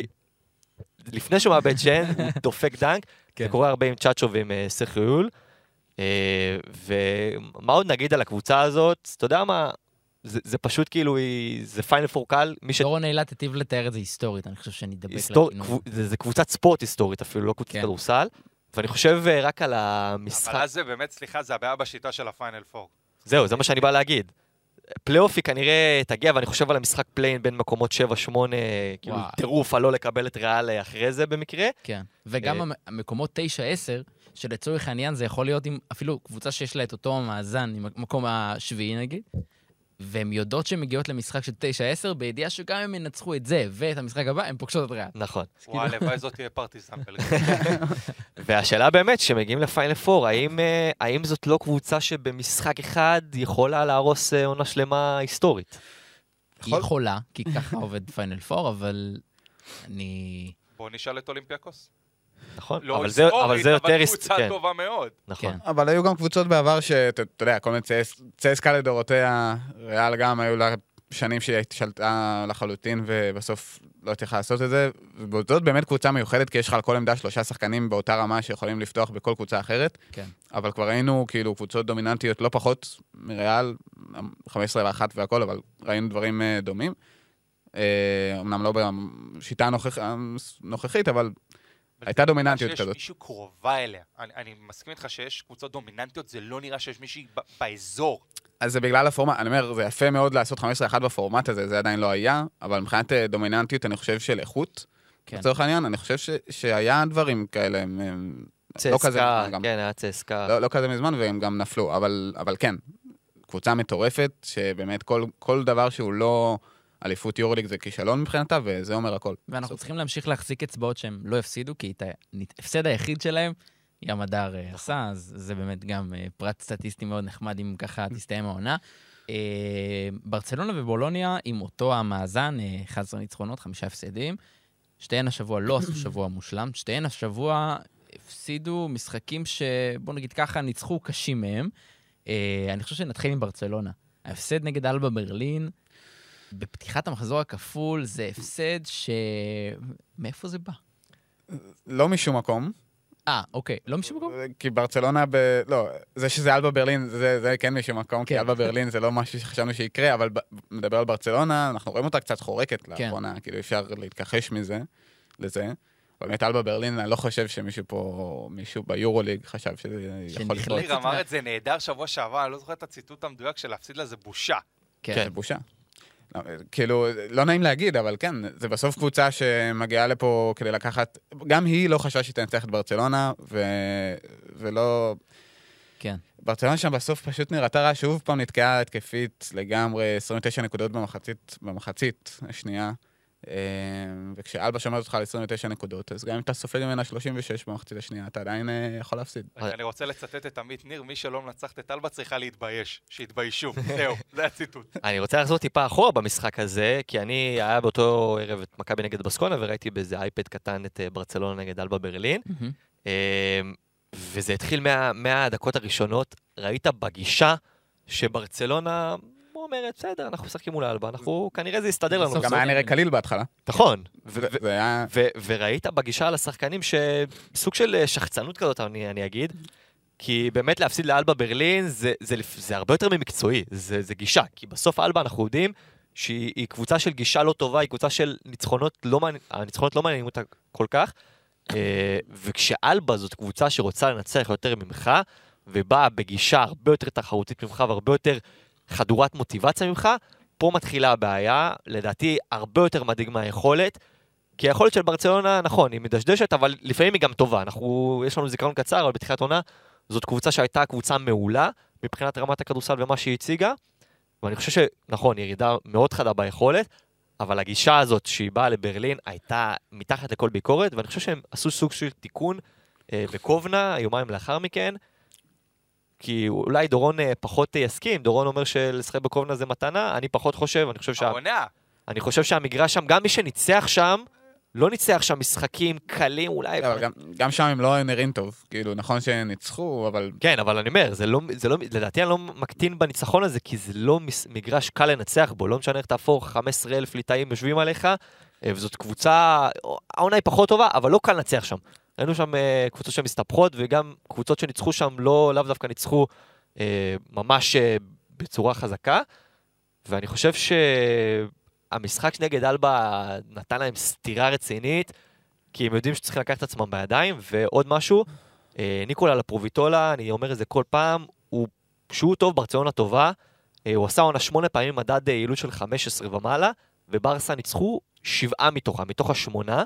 לפני שהוא מאבד שן, הוא דופק דנק. כן. זה קורה הרבה עם צ'אצ'ו ועם אה, סרחיו יוי. אה, ומה עוד נגיד על הקבוצה הזאת? אתה יודע מה? זה, זה פשוט כאילו, זה final four קל, מי ש... דורון אילת היטיב לתאר את זה היסטורית, אני חושב שנדבק היסטור... לכינוי. זה, זה קבוצת ספורט היסטורית אפילו, לא קבוצת כן. כדורסל. ואני חושב אה, רק על המשחק... אבל אז זה באמת, סליחה, זה הבעיה בשיטה של ה final four. זהו, זה מה שאני בא להגיד. פלייאוף היא כנראה תגיע, ואני חושב על המשחק play-in בין מקומות 7-8, כאילו. טירוף על לא לקבל את ריאל אחרי זה במקרה. כן. וגם אה, המ- המקומות 9-10, שלצורך העניין זה יכול להיות עם אפילו קבוצה שיש לה את אותו מאזן, עם המקום השביעי נגיד, והן יודעות שהן מגיעות למשחק של 9-10, בידיעה שגם אם ינצחו את זה ואת המשחק הבא, הן פוגשות את ריאל. נכון. וואי, הלוואי זאת תהיה פרטיזן בלגרד. והשאלה באמת, כשמגיעים לפיינל פור, האם, אה, האם זאת לא קבוצה שבמשחק אחד יכולה להרוס אה, עונה שלמה היסטורית? היא יכולה, כי ככה עובד פיינל 4, אבל אני... בוא נשאל את אולימפיאקוס. נכון? לא אבל זה, אבל זה יותר... אבל קבוצה כן, טובה מאוד. נכון. כן. אבל היו גם קבוצות בעבר שאתה אתה יודע, כל מיני צייס- צייסקה לדורותיה, ריאל גם היו לה שנים שהיא שלטה לחלוטין ובסוף לא הצליחה לעשות את זה. וזאת באמת קבוצה מיוחדת, כי יש לך על כל עמדה שלושה שחקנים באותה רמה שיכולים לפתוח בכל קבוצה אחרת. כן. אבל כבר ראינו כאילו קבוצות דומיננטיות לא פחות מריאל, 15 ו-1 והכל, אבל ראינו דברים אה, דומים. אה, אמנם לא בשיטה הנוכח- הנוכחית, אבל הייתה דומיננטיות שיש כזאת. מישהו קרובה אליה. אני, אני מסכים איתך שיש קבוצות דומיננטיות, זה לא נראה שיש מישהי ב- באזור. אז זה בגלל הפורמט, אני אומר, זה יפה מאוד לעשות 15-1 בפורמט הזה, זה עדיין לא היה, אבל מבחינת אה, דומיננטיות, אני חושב של איכות, כן. לצורך העניין, אני חושב ש- שהיה דברים כאלה, הם, הם לא כזה צסקה, מזמן גם. כן, היה צסקה. לא, לא כזה מזמן, והם גם נפלו, אבל, אבל כן, קבוצה מטורפת, שבאמת כל, כל דבר שהוא לא אליפות יורוליג זה כישלון מבחינתה, וזה אומר הכל. ואנחנו צריכים להמשיך להחזיק אצבעות שהם לא יפסידו, כי את ההפסד היחיד שלהם, ים הדר אה, עשה, אז זה באמת גם אה, פרט סטטיסטי מאוד נחמד אם ככה תסתיים העונה. אה, ברצלונה ובולוניה עם אותו המאזן, אה, 11 ניצחונות, חמישה הפסדים. שתיהן השבוע לא עשו שבוע מושלם, שתיהן השבוע הפסידו משחקים שבוא נגיד ככה, ניצחו קשים מהם. אני חושב שנתחיל עם ברצלונה. ההפסד נגד אלבה ברלין, בפתיחת המחזור הכפול, זה הפסד ש... מאיפה זה בא? לא משום מקום, אה, אוקיי, לא משום מקום? כי ברצלונה ב... לא, זה שזה אלבה ברלין, זה, זה כן משום מקום, כן. כי אלבה ברלין זה לא משהו שחשבנו שיקרה, אבל ב... מדבר על ברצלונה, אנחנו רואים אותה קצת חורקת כן. לאחרונה, כאילו אפשר להתכחש מזה, לזה. באמת אלבה ברלין, אני לא חושב שמישהו פה, מישהו ביורוליג חשב שזה יכול לקרות. ניר אמר את זה נהדר שבוע שעבר, אני לא זוכר את הציטוט המדויק של להפסיד לה זה בושה. זה בושה. לא, כאילו, לא נעים להגיד, אבל כן, זה בסוף קבוצה שמגיעה לפה כדי לקחת... גם היא לא חשבה שהיא תנצח את ברצלונה, ו... ולא... כן. ברצלונה שם בסוף פשוט נראתה רע, שוב פעם נתקעה התקפית לגמרי, 29 נקודות במחצית, במחצית השנייה. אה, וכשאלבה שומרת אותך על 29 נקודות, אז גם אם אתה סופג ממנה 36 במחצית השנייה, אתה עדיין אה, יכול להפסיד. אני רוצה לצטט את עמית ניר, מי שלא מנצחת את אלבה צריכה להתבייש. שיתביישו, זהו, זה הציטוט. אני רוצה לחזור טיפה אחורה במשחק הזה, כי אני היה באותו ערב את מכבי נגד בסקונה, וראיתי באיזה אייפד קטן את אה, ברצלונה נגד אלבה ברלין. אה, וזה התחיל מה- מהדקות הראשונות, ראית בגישה שברצלונה אומרת, בסדר, אנחנו משחקים מול אלבה, אנחנו, כנראה זה יסתדר לנו. גם היה נראה קליל בהתחלה. נכון. וראית בגישה על השחקנים שסוג של אה, שחצנות כזאת, אני, אני אגיד. כי באמת להפסיד לאלבה ברלין זה, זה, לפ- זה הרבה יותר ממקצועי, זה, זה גישה. כי בסוף אלבה אנחנו יודעים שהיא היא קבוצה של גישה לא טובה, היא קבוצה של ניצחונות לא מעניין, הניצחונות לא מעניינים אותה כל כך. אה, וכשאלבה זאת קבוצה שרוצה לנצח יותר ממך, ובאה בגישה הרבה יותר תחרותית ממך והרבה יותר חדורת מוטיבציה ממך, פה מתחילה הבעיה, לדעתי הרבה יותר מדאיג מהיכולת. כי היכולת של ברצלונה, נכון, היא מדשדשת, אבל לפעמים היא גם טובה. אנחנו, יש לנו זיכרון קצר, אבל בתחילת עונה, זאת קבוצה שהייתה קבוצה מעולה מבחינת רמת הכדורסל ומה שהיא הציגה. ואני חושב שנכון, ירידה מאוד חדה ביכולת, אבל הגישה הזאת שהיא באה לברלין הייתה מתחת לכל ביקורת, ואני חושב שהם עשו סוג של תיקון אה, בקובנה, יומיים לאחר מכן. כי אולי דורון אה, פחות אה, יסכים, דורון אומר שלשחק בקובנה זה מתנה, אני פחות חושב, אני חושב שה... העונה, אני חושב שהמגרש שם, גם מי שניצח שם, לא ניצח שם משחקים קלים אולי. אבל גם, גם שם הם לא נראים טוב. כאילו, נכון שניצחו, אבל כן, אבל אני אומר, זה לא, זה לא, לדעתי אני לא מקטין בניצחון הזה, כי זה לא מס- מגרש קל לנצח בו, לא משנה איך תהפוך 15 אלף ליטאים יושבים עליך, אה, וזאת קבוצה, העונה היא פחות טובה, אבל לא קל לנצח שם. ראינו שם אה, קבוצות שמסתבכות, וגם קבוצות שניצחו שם לא, לאו דווקא ניצחו אה, ממש אה, בצורה חזקה, ואני חושב שהמשחק נגד אלבה נתן להם סטירה רצינית, כי הם יודעים שצריכים לקחת את עצמם בידיים, ועוד משהו, אה, ניקולה לפרוביטולה, אני אומר את זה כל פעם, הוא, כשהוא טוב, ברצלונה טובה, אה, הוא עשה עונה שמונה פעמים מדד אה, יעילות של 15 ומעלה, וברסה ניצחו שבעה מתוכם, מתוך השמונה.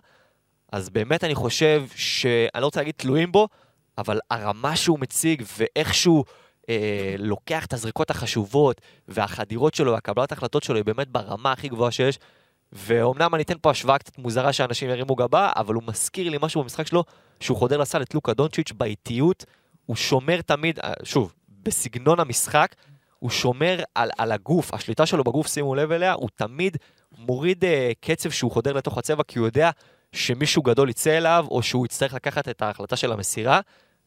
אז באמת אני חושב שאני לא רוצה להגיד תלויים בו, אבל הרמה שהוא מציג ואיך שהוא אה, לוקח את הזריקות החשובות, והחדירות שלו והקבלת ההחלטות שלו היא באמת ברמה הכי גבוהה שיש. ואומנם אני אתן פה השוואה קצת מוזרה שאנשים ירימו גבה, אבל הוא מזכיר לי משהו במשחק שלו, שהוא חודר לסל את לוקה דונצ'יץ' באיטיות, הוא שומר תמיד, אה, שוב, בסגנון המשחק, הוא שומר על, על הגוף, השליטה שלו בגוף, שימו לב אליה, הוא תמיד מוריד אה, קצב שהוא חודר לתוך הצבע, כי הוא יודע שמישהו גדול יצא אליו, או שהוא יצטרך לקחת את ההחלטה של המסירה,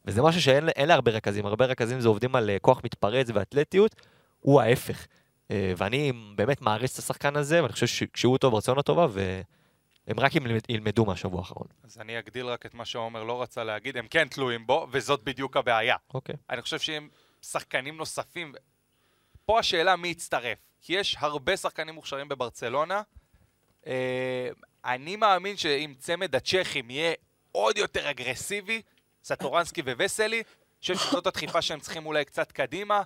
וזה משהו שאין אין להרבה רכזים, הרבה רכזים זה עובדים על אה, כוח מתפרץ ואתלטיות, הוא ההפך. אה, ואני באמת מעריץ את השחקן הזה, ואני חושב שכשהוא טוב, ברצונה טובה, והם רק ילמד- ילמדו מהשבוע האחרון. אז אני אגדיל רק את מה שעומר לא רצה להגיד, הם כן תלויים בו, וזאת בדיוק הבעיה. אוקיי. אני חושב שהם שחקנים נוספים. פה השאלה מי יצטרף. כי יש הרבה שחקנים מוכשרים בברצלונה, אה, אני מאמין שאם צמד הצ'כים יהיה עוד יותר אגרסיבי, סטורנסקי ווסלי, אני חושב שזאת הדחיפה שהם צריכים אולי קצת קדימה.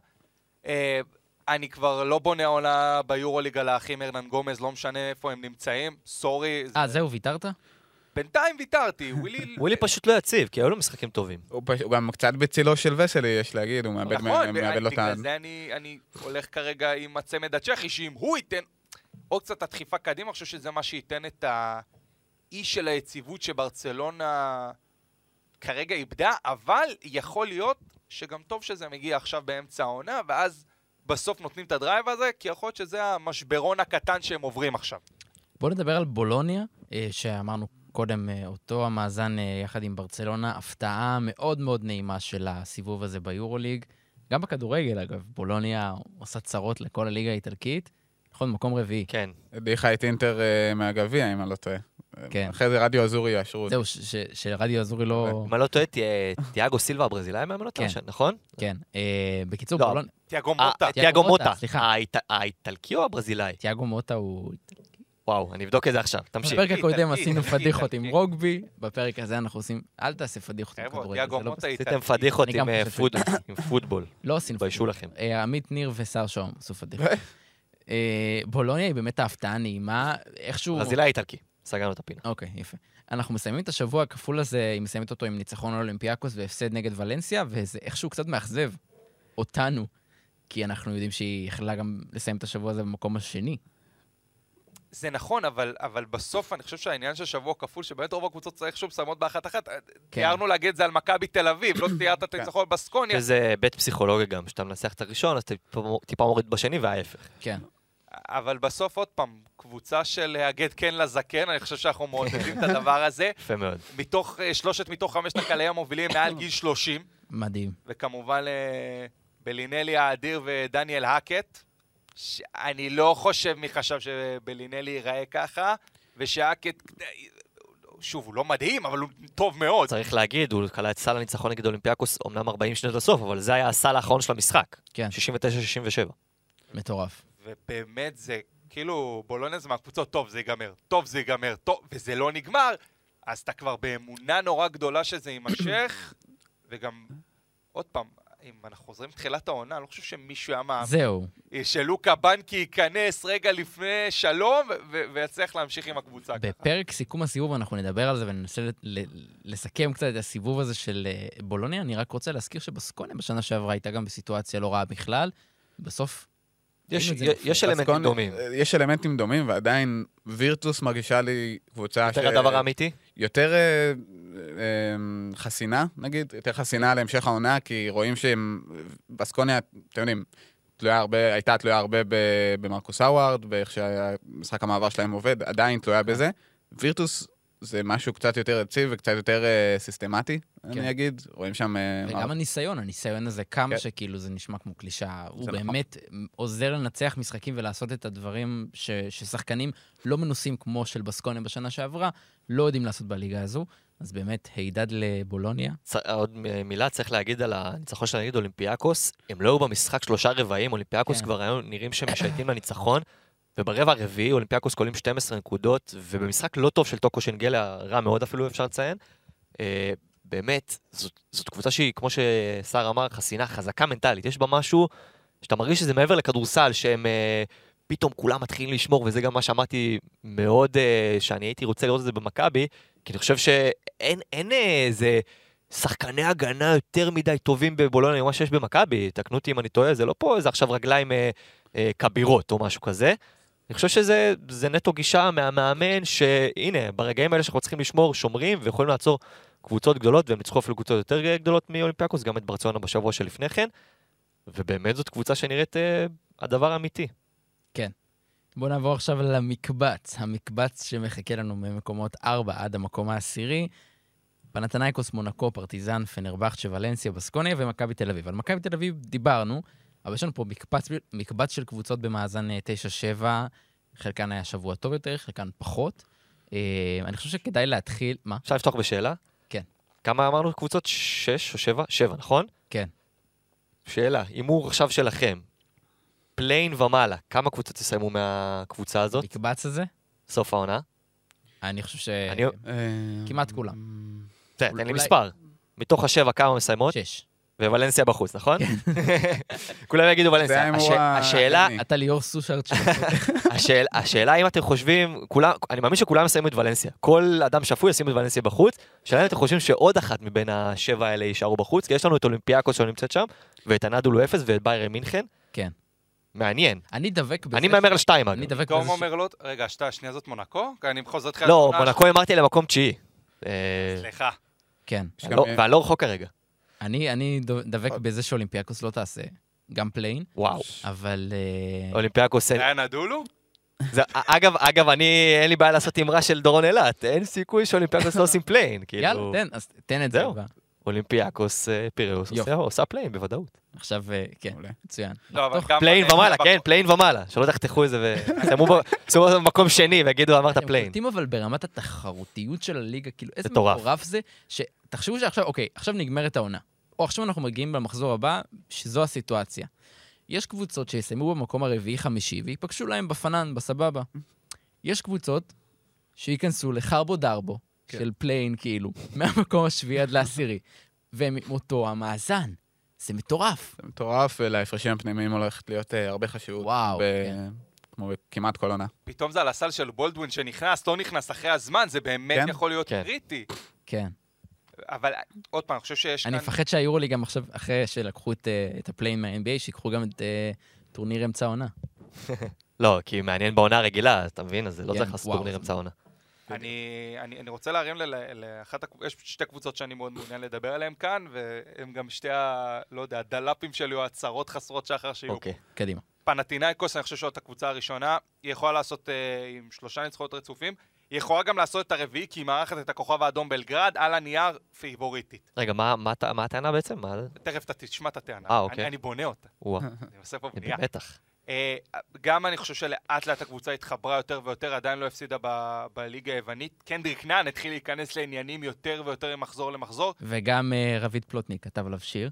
אה, אני כבר לא בונה עונה ביורוליג על האחים הרננגומז, לא משנה איפה הם נמצאים, סורי. אה, זהו, ויתרת? בינתיים ויתרתי, ווילי... ווילי פשוט לא יציב, כי היו לו משחקים טובים. הוא פש- הוא גם קצת בצילו של וסלי, יש להגיד, הוא מאבד נכון, לו את ה... בגלל זה אני, אני הולך כרגע עם הצמד הצ'כי, שאם הוא ייתן עוד קצת הדחיפה קדימה, אני חושב שזה מה שייתן את האי של היציבות שברצלונה כרגע איבדה, אבל יכול להיות שגם טוב שזה מגיע עכשיו באמצע העונה, ואז בסוף נותנים את הדרייב הזה, כי יכול להיות שזה המשברון הקטן שהם עוברים עכשיו. בואו נדבר על בולוניה, אה, שאמרנו קודם, אה, אותו המאזן אה, יחד עם ברצלונה, הפתעה מאוד מאוד נעימה של הסיבוב הזה ביורוליג. גם בכדורגל, אגב, בולוניה עושה צרות לכל הליגה האיטלקית. נכון, מקום רביעי. כן. הדיחה את אינטר אה, מהגביע, אם אני לא טועה. כן. אחרי זה רדיו אזורי יאשרו אותי. זהו, ש- ש- שרדיו אזורי לא... אם אני לא טועה, תיאגו סילבה הברזילאי מאמן אותה, כן. ש- נכון? כן. אה, בקיצור, לא, בולוניה... תיאגו אה, מוטה. תיאגו מוטה. סליחה. האיט- האיטלקי או הברזילאי? תיאגו מוטה הוא... וואו, אני אבדוק את זה עכשיו, תמשיך. בפרק הקודם עשינו פדיחות עם. רוגבי, בפרק הזה אנחנו עושים... אל תעשה פדיחות עם כדורגל, תיאגו זה לא עשיתם. פדיחות אני עם פוטבול. לא עשינו תתביישו פדיחות. לכם. אה, עמית ניר ושר שום עשו פדיחות. אה, בולוניה היא באמת ההפתעה הנעימה, איכשהו... ברזילאי איטלקי. סגרנו את הפינה. אוקיי, יפה. אנחנו מסיימים את השבוע הכפול הזה, היא מסיימת אותו עם ניצחון על אולימפיאקוס והפסד נגד ולנסיה, וזה איכשהו קצת מאכזב אותנו, כי אנחנו יודעים שהיא יכלה גם לסיים את השבוע הזה במקום השני. זה נכון, אבל, אבל בסוף אני חושב שהעניין של שבוע כפול, שבאמת רוב הקבוצות איכשהו מסיימות באחת-אחת, כן. תיארנו להגיד את זה על מכבי תל אביב, לא תיארת את הניצחון על בסקוניה, שזה בית פסיכולוגי גם, כשאתה מנצח את הראשון, אז אתה טיפה מוריד בשני וההפך. כן. אבל בסוף עוד פעם, קבוצה של להגד כן לזקן, אני חושב שאנחנו מעודדים את הדבר הזה. יפה מאוד. מתוך, אה, שלושת מתוך חמשת הקלעי המובילים מעל גיל 30, מדהים. וכמובן אה, בלינלי האדיר ודניאל האקט. אני לא חושב מי חשב שבלינלי ייראה ככה, ושהאקט, שוב, הוא לא מדהים, אבל הוא טוב מאוד. צריך להגיד, הוא כלל את סל הניצחון נגד אולימפיאקוס, אמנם 40 שניות לסוף, אבל זה היה הסל האחרון של המשחק. כן, 69-67. מטורף. ובאמת זה, כאילו, בולוניה זה מהקבוצות, טוב, זה ייגמר, טוב, זה ייגמר, טוב, וזה לא נגמר, אז אתה כבר באמונה נורא גדולה שזה יימשך, וגם, עוד פעם, אם אנחנו חוזרים לתחילת העונה, אני לא חושב שמישהו היה מאמין זהו. שלוקה בנקי ייכנס רגע לפני שלום, ויצליח להמשיך עם הקבוצה ככה. בפרק סיכום הסיבוב אנחנו נדבר על זה וננסה לסכם קצת את הסיבוב הזה של אה, בולוניה. אני רק רוצה להזכיר שבסקוניה בשנה שעברה הייתה גם בסיטואציה לא רעה בכלל. בסוף, יש- יש אלמנטים דומים. יש אלמנטים דומים, ועדיין וירטוס מרגישה לי קבוצה ש... יותר הדבר האמיתי? יותר אה, אה, חסינה, נגיד, יותר חסינה להמשך העונה, כי רואים שהם... בסקוניה, אתם יודעים, תלויה הרבה, הייתה תלויה הרבה במרקוס האווארד, באיך שהמשחק המעבר שלהם עובד, עדיין תלויה בזה. וירטוס זה משהו קצת יותר יציב וקצת יותר אה, סיסטמטי, כן. אני אגיד. רואים שם... אה, וגם הניסיון, הניסיון הזה, כמה כן. שכאילו זה נשמע כמו קלישאה, הוא נכון. באמת עוזר לנצח משחקים ולעשות את הדברים ש, ששחקנים לא מנוסים כמו של בסקוניה בשנה שעברה, לא יודעים לעשות בליגה הזו. אז באמת, הידד לבולוניה. צ- עוד מילה צריך להגיד על הניצחון של נגד אולימפיאקוס. הם לא היו במשחק שלושה רבעים, אולימפיאקוס כן. כבר היו נראים שהם משייטים לניצחון. וברבע הרביעי אולימפיאקוס קולעים 12 נקודות, ובמשחק לא טוב של טוקו שנגליה, רע מאוד אפילו אפשר לציין. אה, באמת, זאת, זאת קבוצה שהיא, כמו שסער אמר, חסינה, חזקה מנטלית. יש בה משהו שאתה מרגיש שזה מעבר לכדורסל, שהם אה, פתאום כולם מתחילים לשמור, וזה גם מה שאמרתי מאוד, אה, שאני הייתי רוצה לראות את זה במכבי, כי אני חושב שאין אין אה, איזה שחקני הגנה יותר מדי טובים בבולוניה ממה שיש במכבי, תקנו אותי אם אני טועה, זה לא פה איזה עכשיו רגליים אה, אה, כבירות או משהו כזה. אני חושב שזה זה נטו גישה מהמאמן, שהנה, ברגעים האלה שאנחנו צריכים לשמור, שומרים ויכולים לעצור קבוצות גדולות, והם ניצחו אפילו קבוצות יותר גדולות מאולימפיאקוס, גם את ברצלונה בשבוע שלפני כן, ובאמת זאת קבוצה שנראית אה, הדבר האמיתי. בואו נעבור עכשיו למקבץ, המקבץ שמחכה לנו ממקומות 4 עד המקום העשירי. פנתנייקוס, מונקו, פרטיזן, פנרבכצ'ה, ולנסיה, בסקוניה ומכבי תל אביב. על מכבי תל אביב דיברנו, אבל יש לנו פה מקבץ, מקבץ של קבוצות במאזן אה, 9-7, חלקן היה שבוע טוב יותר, חלקן פחות. אה, אני חושב שכדאי להתחיל... מה? אפשר לפתוח בשאלה? כן. כמה אמרנו קבוצות? שש או שבע? שבע, נכון? כן. שאלה, הימור עכשיו שלכם, פליי-אין ומעלה, כמה קבוצות תסיימו מהקבוצה הזאת? המקבץ הזה? סוף העונה? אני חושב ש... אני- אה, כמעט כולם. תן לי מספר. מתוך השבע כמה מסיימות? שש. וולנסיה בחוץ, נכון? כולם יגידו זה ולנסיה. ההימור הש- השאלה. אתה ליאור סושארט שלו. השאל, השאלה אם אתם חושבים, כולם, אני מאמין שכולם יסיימו את ולנסיה. כל אדם שפוי ישים את ולנסיה בחוץ. השאלה אם אתם חושבים שעוד אחת מבין השבע האלה יישארו בחוץ, כי יש לנו את אולימפיאקוס שלא נמצאת שם, ואת הנדולו אפס ואת ביירן מינכן. כן. מעניין. אני דבק בזה. אני מהמר על שתיים אני אגב. דבק תום בזה. ש- אומר לו, רגע, שתה, שנייה זאת מונקו? אני חוזר לך לא, מונקו אמרתי למקום תשיעי. אה, סליחה. כן. אני לא- ואני לא רחוק כרגע. אני אני דבק בזה שאולימפיאקוס לא תעשה גם פליין, וואו. אבל... אה, אולימפיאקוס, זה היה נדולו? זה- אגב, אגב, אני, אין לי בעיה לעשות אמרה של דורון אילת. אין סיכוי שאולימפיאקוס לא עושים פליין. יאללה, כאילו, תן, אז תן את זה. זהו. אולימפיאקוס אה, פיראוס. עושה- פליין בוודאות. עכשיו, אה, כן. מצוין. לא. פליין אה, ומעלה, כן, פליין ומעלה. שלא תחתכו את זה יסיימו במקום שני ויגידו אמרת הם פליין. קולטים אבל ברמת התחרותיות של הליגה, כאילו איזה. מטורף זה, שתחשבו שעכשיו, אוקיי, עכשיו נגמרת העונה. או עכשיו אנחנו מגיעים למחזור הבא, שזו הסיטואציה. יש קבוצות שיסיימו במקום הרביעי-חמישי וייפגשו להם בפנן, בסבבה. יש קבוצות שייכנסו לחרבו דרבו, כן. של פליי-אין, כאילו, מהמקום השביעי עד לעשירי. והם עם אותו המאזן. זה מטורף. זה מטורף, ולהפרשים הפנימיים הולכת להיות אה, הרבה חשיבות. וואו, ב- כן. כמו כמעט כל עונה. פתאום זה על הסל של בולדווין שנכנס, לא נכנס אחרי הזמן, זה באמת כן. יכול להיות כן. קריטי. כן. אבל עוד פעם, אני חושב שיש אני כאן... מפחד שהיורוליג גם עכשיו, אחרי שלקחו את, אה, את הפליי-אין מה-NBA, שיקחו גם את אה, טורניר אמצע העונה. לא, כי מעניין בעונה הרגילה, אתה מבין? אז זה לא כן, צריך לעשות טורניר אמצע העונה. אני, אני, אני רוצה להרים ל- לאחת, יש שתי קבוצות שאני מאוד מעוניין לדבר עליהן כאן, והן גם שתי ה... לא יודע, הדאלפים שלי או הצהרות חסרות שחר שיהיו. אוקיי. קדימה. פנאתינאיקוס, אני חושב שזאת הקבוצה הראשונה, היא יכולה לעשות אה, עם שלושה ניצחונות רצופים, היא יכולה גם לעשות את הרביעי, כי היא מארחת את הכוכב האדום בלגרד, על הנייר פייבוריטית. רגע, מה- מה מה הטענה בעצם? מה? תכף אתה תשמע את הטענה. אה, אוקיי. אני, אני בונה אותה, וואו, אני עושה פה בנייה. במתח. אה, גם אני חושב שלאט לאט הקבוצה התחברה יותר ויותר, עדיין לא הפסידה ב- בליגה היוונית. קנדריק נאן התחיל להיכנס לעניינים יותר ויותר ממחזור למחזור. וגם אה, רביד פלוטניק כתב עליו שיר.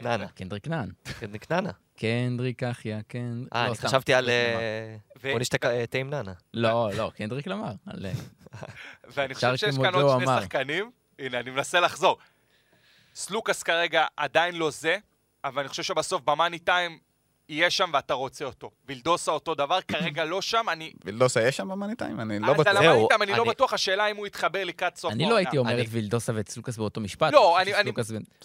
נאנה, קנדריק נאן. קנדריק נאנה. קנדריק אחיה, כן... אה, לא, אני. חשבתי על... אה, בוא נשתה ק- תה עם נאנה. לא, לא, קנדריק למר. אה, ואני חושב שיש כאן עוד שני. שחקנים. הנה, אני מנסה לחזור. סלוקאס כרגע עדיין לא זה, אבל אני חושב שבסוף ב money time יהיה שם ואתה רוצה אותו. וילדוסה אותו דבר, כרגע לא שם, אני... וילדוסה יש שם ב money time? אני לא אז בטוח. על זהו, ה money time אני לא בטוח, השאלה אם הוא יתחבר לקראת סוף אני לא העונה. הייתי אומר את וילדוסה ואת סלוקאס באותו משפט. לא,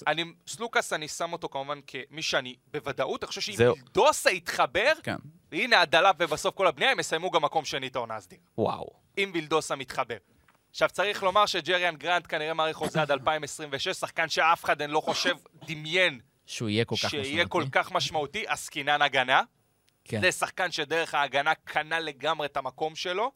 אני סלוקאס, אני שם אותו כמובן כמי שאני בוודאות, אני חושב שאם. וילדוסה יתחבר, כן. והנה הדלף ובסוף כל הבנייה, הם יסיימו גם מקום שני את העונה הסדיר. וואו. אם וילדוסה מתחבר. עכשיו צריך לומר שג'ריאן גרנט כנראה מעריך חוזה עד 2026, שחקן שאף אחד אין לא חושב, דמיין שהוא יהיה כל כך שיהיה כל משמעותי. כך משמעותי, עסקינן הגנה. כן. זה שחקן שדרך ההגנה קנה לגמרי את המקום שלו,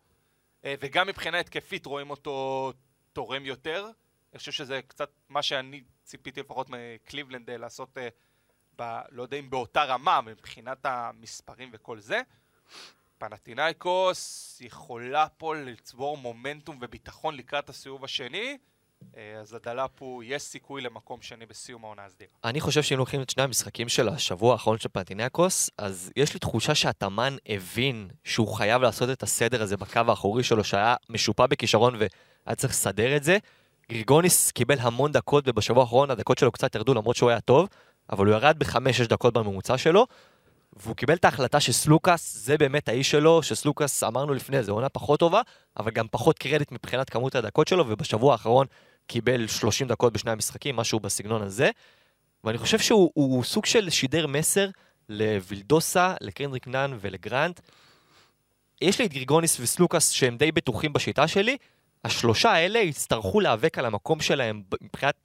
אה, וגם מבחינה התקפית רואים אותו תורם יותר. אני חושב שזה קצת מה שאני ציפיתי לפחות מקליבלנד אה, לעשות, אה, ב, לא יודע אם באותה רמה, מבחינת המספרים וכל זה. פנטינאיקוס יכולה פה לצבור מומנטום וביטחון לקראת הסיבוב השני, אז הדלאפ הוא, יש סיכוי למקום שני בסיום העונה הסדירה. אני חושב שאם לוקחים את שני המשחקים של השבוע האחרון של פנטינקוס, אז יש לי תחושה שהתאמן הבין שהוא חייב לעשות את הסדר הזה בקו האחורי שלו, שהיה משופע בכישרון והיה צריך לסדר את זה. גריגוניס קיבל המון דקות, ובשבוע האחרון הדקות שלו קצת ירדו למרות שהוא היה טוב, אבל הוא ירד בחמש-שש דקות בממוצע שלו, והוא קיבל את ההחלטה שסלוקאס זה באמת האיש שלו, שסלוקאס אמרנו לפני, זו עונה פחות טובה, אבל גם פחות קרדיט מבחינת כמות הדקות שלו, ובשבוע האחרון קיבל 30 דקות בשני המשחקים, משהו בסגנון הזה. ואני חושב שהוא הוא סוג של שידר מסר לווילדוסה, לקנדריק נאן ולגרנט. יש לי את גריגוניס וסלוקאס שהם די בטוחים בשיטה שלי. השלושה האלה יצטרכו להיאבק על המקום שלהם מבחינת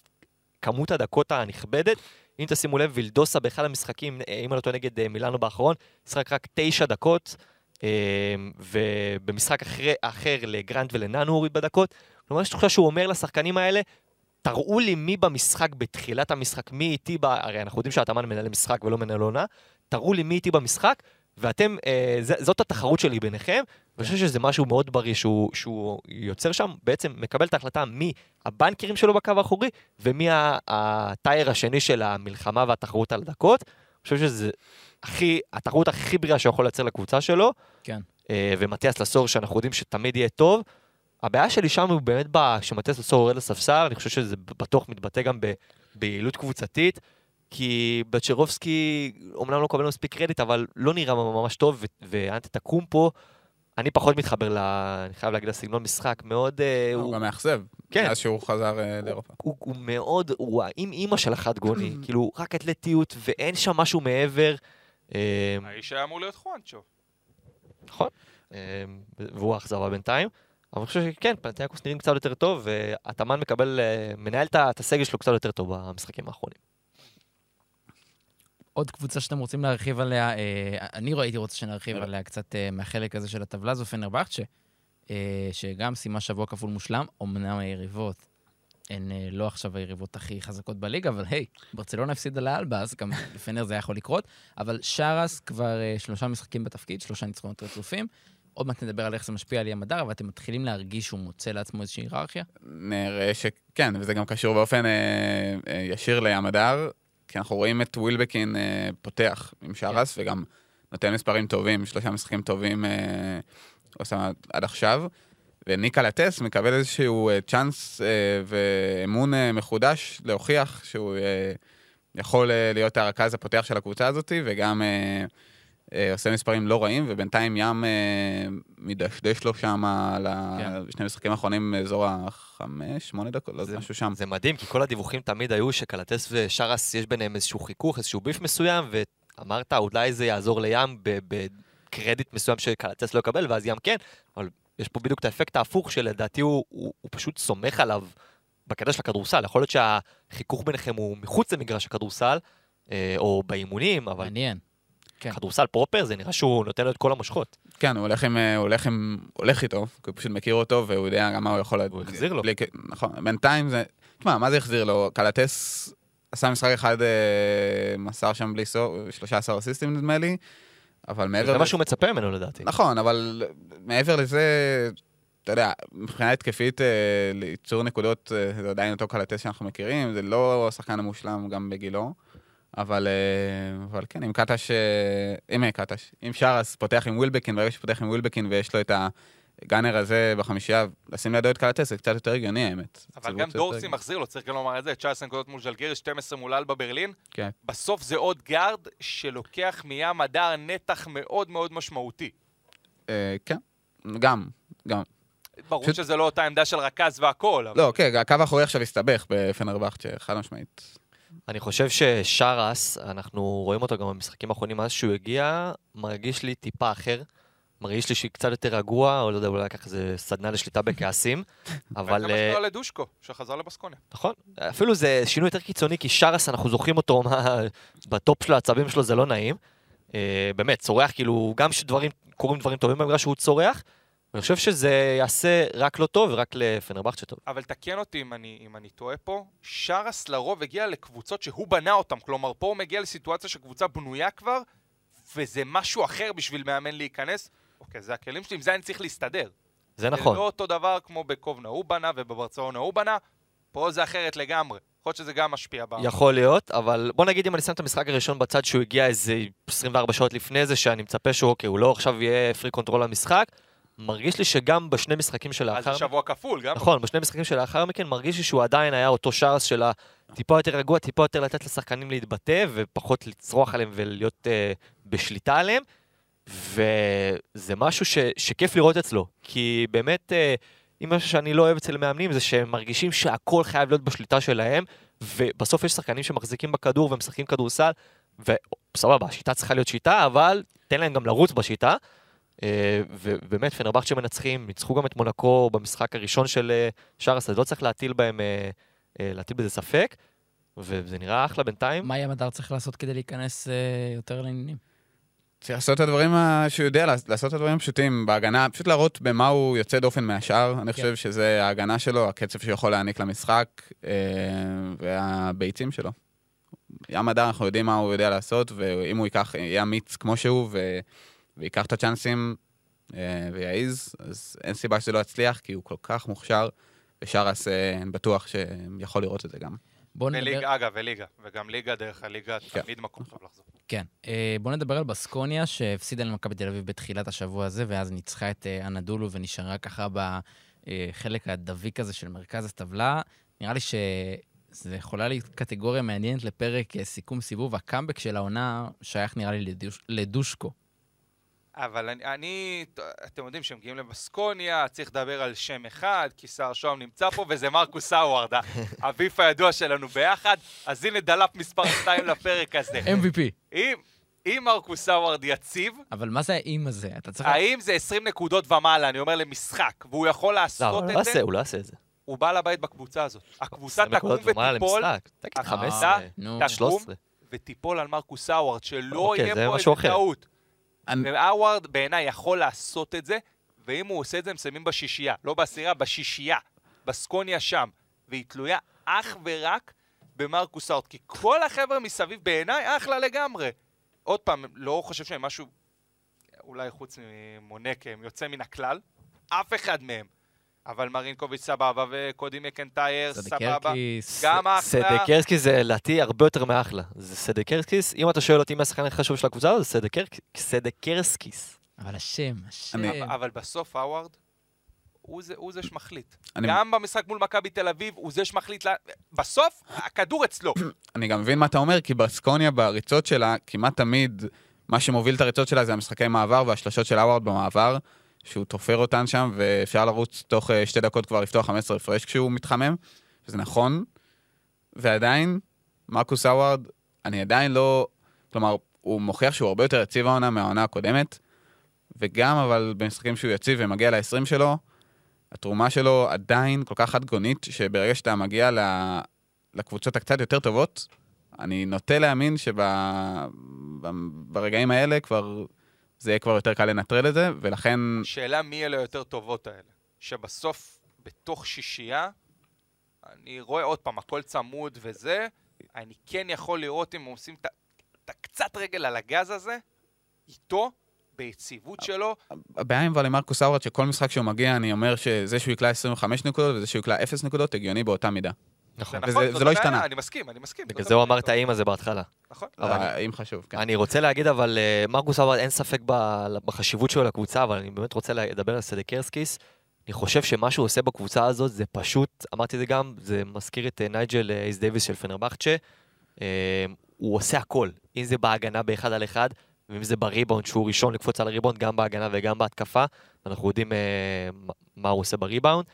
כמות הדקות הנכבדת. אם תשימו לב, וילדוסה באחד המשחקים, אם אני לא טועה נגד אה, מילאנו באחרון, משחק רק תשע דקות, אה, ובמשחק אחרי, אחר לגרנט הוא הוריד בדקות. כלומר, יש תחושה שהוא אומר לשחקנים האלה, תראו לי מי במשחק, בתחילת המשחק, מי איתי, ב... הרי אנחנו יודעים שהתאמן מנהל משחק ולא מנהל עונה, תראו לי מי איתי במשחק, ואתם, אה, ז, זאת התחרות שלי ביניכם, ואני חושב שזה משהו מאוד בריא שהוא, שהוא יוצר שם, בעצם מקבל את ההחלטה מי הבנקרים שלו בקו האחורי, ומי הטייר השני של המלחמה והתחרות על הדקות. אני חושב שזה הכי, התחרות הכי בריאה שיכול לייצר לקבוצה שלו. כן. אה, ומתיאס לסור, שאנחנו יודעים שתמיד יהיה טוב. הבעיה שלי שם הוא באמת לסור יורד לספסל, אני חושב שזה בטוח מתבטא גם ב- ביעילות קבוצתית, כי בצ'רובסקי אומנם לא מקבל מספיק קרדיט, אבל לא נראה ממש טוב, ואנטה תקום פה. אני פחות מתחבר, ל... אני חייב להגיד, לסגנון משחק מאוד... אה, הוא גם מאכזב. כן. מאז שהוא חזר אה, לאירופה. הוא, הוא מאוד, הוא עם אימא של החד גוני, כאילו רק אתלטיות ואין שם משהו מעבר. אה, האיש היה אמור להיות חואנצ'ו. נכון, והוא האכזבה בינתיים. אבל אני חושב שכן, פנתיאקוס נראים קצת יותר טוב, והתאמן מקבל, אה, מנהל את הסגל שלו קצת יותר טוב במשחקים האחרונים. עוד קבוצה שאתם רוצים להרחיב עליה, אה, אני הייתי רוצה שנרחיב יאללה. עליה קצת אה, מהחלק הזה של הטבלה, זו פנרבכצ'ה, אה, שגם סיימה שבוע כפול מושלם, אמנם היריבות הן אה, לא עכשיו היריבות הכי חזקות בליגה, אבל היי, ברצלונה הפסידה לאלבה, אז גם לפנר זה היה יכול לקרות, אבל שרס כבר אה, שלושה משחקים בתפקיד, שלושה ניצחונות רצופים. עוד מעט נדבר על איך זה משפיע על ים הדר, אבל אתם מתחילים להרגיש שהוא מוצא לעצמו איזושהי היררכיה? נראה שכן, וזה גם קשור באופן אה, אה, ישיר לים הדר, כי אנחנו רואים את ווילבקין אה, פותח עם שרס, וגם נותן מספרים טובים, שלושה משחקים טובים אה, עושה עד עכשיו, וניקה לטס מקבל איזשהו אה, צ'אנס אה, ואמון אה, מחודש להוכיח שהוא אה, יכול אה, להיות הרכז הפותח של הקבוצה הזאת, וגם אה, עושה מספרים לא רעים, ובינתיים ים אה, מדשדש לו שם על כן. שני משחקים האחרונים באזור החמש, שמונה דקות, לא משהו שם. זה מדהים, כי כל הדיווחים תמיד היו שקלטס ושרס יש ביניהם איזשהו חיכוך, איזשהו ביף מסוים, ואמרת אולי זה יעזור לים ב- בקרדיט מסוים שקלטס לא יקבל, ואז ים כן, אבל יש פה בדיוק את האפקט ההפוך שלדעתי הוא, הוא, הוא פשוט סומך עליו בקטע של הכדורסל. יכול להיות שהחיכוך ביניכם הוא מחוץ למגרש הכדורסל, אה, או באימונים, אבל מעניין. כן. כדורסל פרופר זה נראה שהוא נותן לו את כל המושכות. כן, הוא הולך, עם, אה, הוא הולך, עם, הולך איתו, כי הוא פשוט מכיר אותו, והוא יודע גם מה הוא יכול... הוא החזיר לו. בלי, נכון, בינתיים זה... תשמע, מה זה החזיר לו? קלטס עשה משחק אחד, אה, מסר שם בלי סוף, 13 אסיסטים נדמה לי, אבל מעבר... זה מה שהוא מצפה ממנו לדעתי. נכון, אבל מעבר לזה, אתה יודע, מבחינה התקפית, אה, לייצור נקודות, אה, זה עדיין אותו קלטס שאנחנו מכירים, זה לא השחקן המושלם גם בגילו, אבל, אה, אבל כן, עם קטש, אה, אם אה, קטש, אם שרס פותח עם ווילבקין, ברגע שפותח עם ווילבקין ויש לו את הגאנר הזה בחמישייה, לשים לידו את קלטס, זה קצת יותר הגיוני האמת. אבל גם דורסי מחזיר לו, צריך גם לומר את זה, 19 נקודות מול ז'לגיריס, 12 מול אלבה ברלין. כן. בסוף זה עוד גארד שלוקח מים הדר נתח מאוד מאוד משמעותי. כן, גם, גם. ברור פשוט- שזה לא אותה עמדה של רכז והכל, אבל לא, כן, הקו האחורי עכשיו הסתבך בפנרבכט, חד משמעית. אני חושב ששרס, אנחנו רואים אותו גם במשחקים האחרונים, מאז שהוא הגיע, מרגיש לי טיפה אחר. מרגיש לי שהוא קצת יותר רגוע, או לא יודע, אולי לקח איזה סדנה לשליטה בכעסים, אבל... זה מה אה, שקרה לדושקו, שחזר לבסקוניה. נכון, אפילו זה שינוי יותר קיצוני, כי שרס, אנחנו זוכרים אותו בטופ של העצבים שלו, זה לא נעים. אה, באמת, צורח, כאילו, גם כשדברים, קורים דברים טובים במגרש שהוא צורח, אני חושב שזה יעשה רק לא טוב ורק לפנרבכט טוב. אבל תקן אותי אם אני, אם אני טועה פה, שרס לרוב הגיע לקבוצות שהוא בנה אותן, כלומר פה הוא מגיע לסיטואציה שקבוצה בנויה כבר, וזה משהו אחר בשביל מאמן להיכנס. אוקיי, זה הכלים שלי, עם זה אני צריך להסתדר. זה נכון. זה לא אותו דבר כמו בקובנה הוא בנה ובברצלונה הוא בנה, פה זה אחרת לגמרי. יכול להיות שזה גם משפיע ב... יכול להיות, אבל בוא נגיד אם אני שם את המשחק הראשון בצד שהוא הגיע איזה 24 שעות לפני זה, שאני מצפה שהוא, אוקיי, הוא לא עכשיו יהיה פרי קונטרול למשחק, מרגיש לי שגם בשני משחקים אז שלאחר... זה שבוע כפול, גם. נכון, בשני משחקים שלאחר מכן מרגיש לי שהוא עדיין היה אותו שרס של הטיפה יותר רגוע, טיפה יותר לתת לשחקנים להתבטא ופחות לצרוח עליהם ולהיות אה, בשליטה עליהם. וזה משהו ש, שכיף לראות אצלו, כי באמת, אה, אם משהו שאני לא אוהב אצל מאמנים זה שהם מרגישים שהכל חייב להיות בשליטה שלהם, ובסוף יש שחקנים שמחזיקים בכדור ומשחקים כדורסל, וסבבה, השיטה צריכה להיות שיטה, אבל תן להם גם לרוץ בשיטה. אה, ובאמת, פנרבכט שמנצחים, ניצחו גם את מונקו במשחק הראשון של אה, שרס, אז לא צריך להטיל בהם, אה, להטיל בזה ספק, וזה נראה אחלה בינתיים. מה ים הדר צריך לעשות כדי להיכנס יותר לעניינים? צריך לעשות את הדברים שהוא יודע, לעש- לעשות את הדברים הפשוטים בהגנה, פשוט להראות במה הוא יוצא דופן מהשאר. אני חושב שזה ההגנה שלו, הקצב שהוא יכול להעניק למשחק, והביצים שלו. ים הדר, אנחנו יודעים מה הוא יודע לעשות, ואם הוא ייקח, יהיה אמיץ כמו שהוא, ו- ויקח את הצ'אנסים אה, ויעז, אז אין סיבה שזה לא יצליח, כי הוא כל כך מוכשר, ושרס, אה, אני בטוח שיכול לראות את זה גם. בואו נדבר... וליגה, אגב, וליגה. וגם ליגה דרך הליגה, כן. תמיד מקום טוב לחזור. כן. אה, בואו נדבר על בסקוניה, שהפסידה למכבי תל אביב בתחילת השבוע הזה, ואז ניצחה את אה, אנדולו ונשארה ככה בחלק הדביק הזה של מרכז הטבלה. נראה לי שזה יכולה להיות קטגוריה מעניינת לפרק סיכום סיבוב. הקאמבק של העונה שייך נראה לי לדוש, לדושקו. אבל אני, אני, אתם יודעים שמגיעים לבסקוניה, צריך לדבר על שם אחד, כי שר שוהם נמצא פה, וזה מרקוס האווארד, האביף הידוע שלנו ביחד. אז הנה דלף מספר 2 לפרק הזה. MVP. אם, אם מרקוס האווארד יציב, אבל מה זה האם הזה? אתה צריך... האם זה 20 נקודות ומעלה, אני אומר למשחק, והוא יכול לא, לעשות הוא את לא זה, יעשה, הוא לא יעשה את זה. הוא בעל הבית בקבוצה הזאת. הקבוצה 20 תקום ותיפול, הקבוצה 15, נו, תקום 13. ותיפול על מרקוס האווארד, שלא אוקיי, יהיה פה איזה. טעות. והאווארד בעיניי יכול לעשות את זה, ואם הוא עושה את זה, הם מסיימים בשישייה. לא בעשירייה, בשישייה. בסקוניה שם. והיא תלויה אך ורק במרקוס האווארד. כי כל החבר'ה מסביב בעיניי אחלה לגמרי. עוד פעם, לא חושב שהם משהו, אולי חוץ ממונק, הם יוצא מן הכלל. אף אחד מהם. אבל מרינקוביץ' סבבה, וקודי מקנטייר סבבה. גם אחלה. סדקרסקיס זה לדעתי הרבה יותר מאחלה. זה סדקרסקיס, אם אתה שואל אותי מי השחקן הכי חשוב של הקבוצה הזאת, זה סדקרסקיס. אבל השם, השם. אבל- אבל בסוף האווארד, הוא זה, הוא זה שמחליט. אני- גם במשחק מול מכבי תל אביב, הוא זה שמחליט... לה... בסוף, הכדור אצלו. אני גם מבין מה אתה אומר, כי בסקוניה בריצות שלה, כמעט תמיד מה שמוביל את הריצות שלה זה המשחקי מעבר והשלשות של האווארד במעבר, שהוא תופר אותן שם, ואפשר לרוץ תוך אה, שתי דקות כבר לפתוח 15 הפרש כשהוא מתחמם, שזה נכון, ועדיין, מרקוס האווארד, אני עדיין לא... כלומר, הוא מוכיח שהוא הרבה יותר יציב העונה מהעונה הקודמת, וגם אבל במשחקים שהוא יציב ומגיע ל-20 שלו, התרומה שלו עדיין כל כך חד-גונית, שברגע שאתה מגיע ל... לקבוצות הקצת יותר טובות, אני נוטה להאמין שברגעים האלה כבר, זה יהיה כבר יותר קל לנטרל את זה, ולכן, שאלה מי אלה היותר טובות האלה. שבסוף, בתוך שישייה, אני רואה עוד פעם, הכל צמוד וזה, אני כן יכול לראות אם עושים את הקצת רגל על הגז הזה, איתו, ביציבות שלו, הבעיה עם אבל עם מרקוס אאורד, שכל משחק שהוא מגיע, אני אומר שזה שהוא יקלע 25 נקודות וזה שהוא יקלע 0 נקודות, הגיוני באותה מידה. נכון. זה וזה- נכון, לא השתנה. אני מסכים, אני מסכים. בגלל זה הוא. אמר את האם הזה בהתחלה. נכון. אבל- אבל אם חשוב, כן. אני רוצה להגיד, אבל אה, מרקוס אברד, אין ספק בחשיבות שלו לקבוצה, אבל אני באמת רוצה לדבר על סדקרסקיס. אני חושב שמה שהוא עושה בקבוצה הזאת זה פשוט, אמרתי את זה גם, זה מזכיר את אה, נייג'ל אה, הייז דייוויס של פנרבכצ'ה. אה, הוא עושה הכל, אם זה בהגנה באחד על אחד, ואם זה בריבאונד, שהוא ראשון לקפוץ על הריבאונד, גם בהגנה וגם בהתקפה. אנחנו יודעים אה, מה הוא עושה בריבאונד.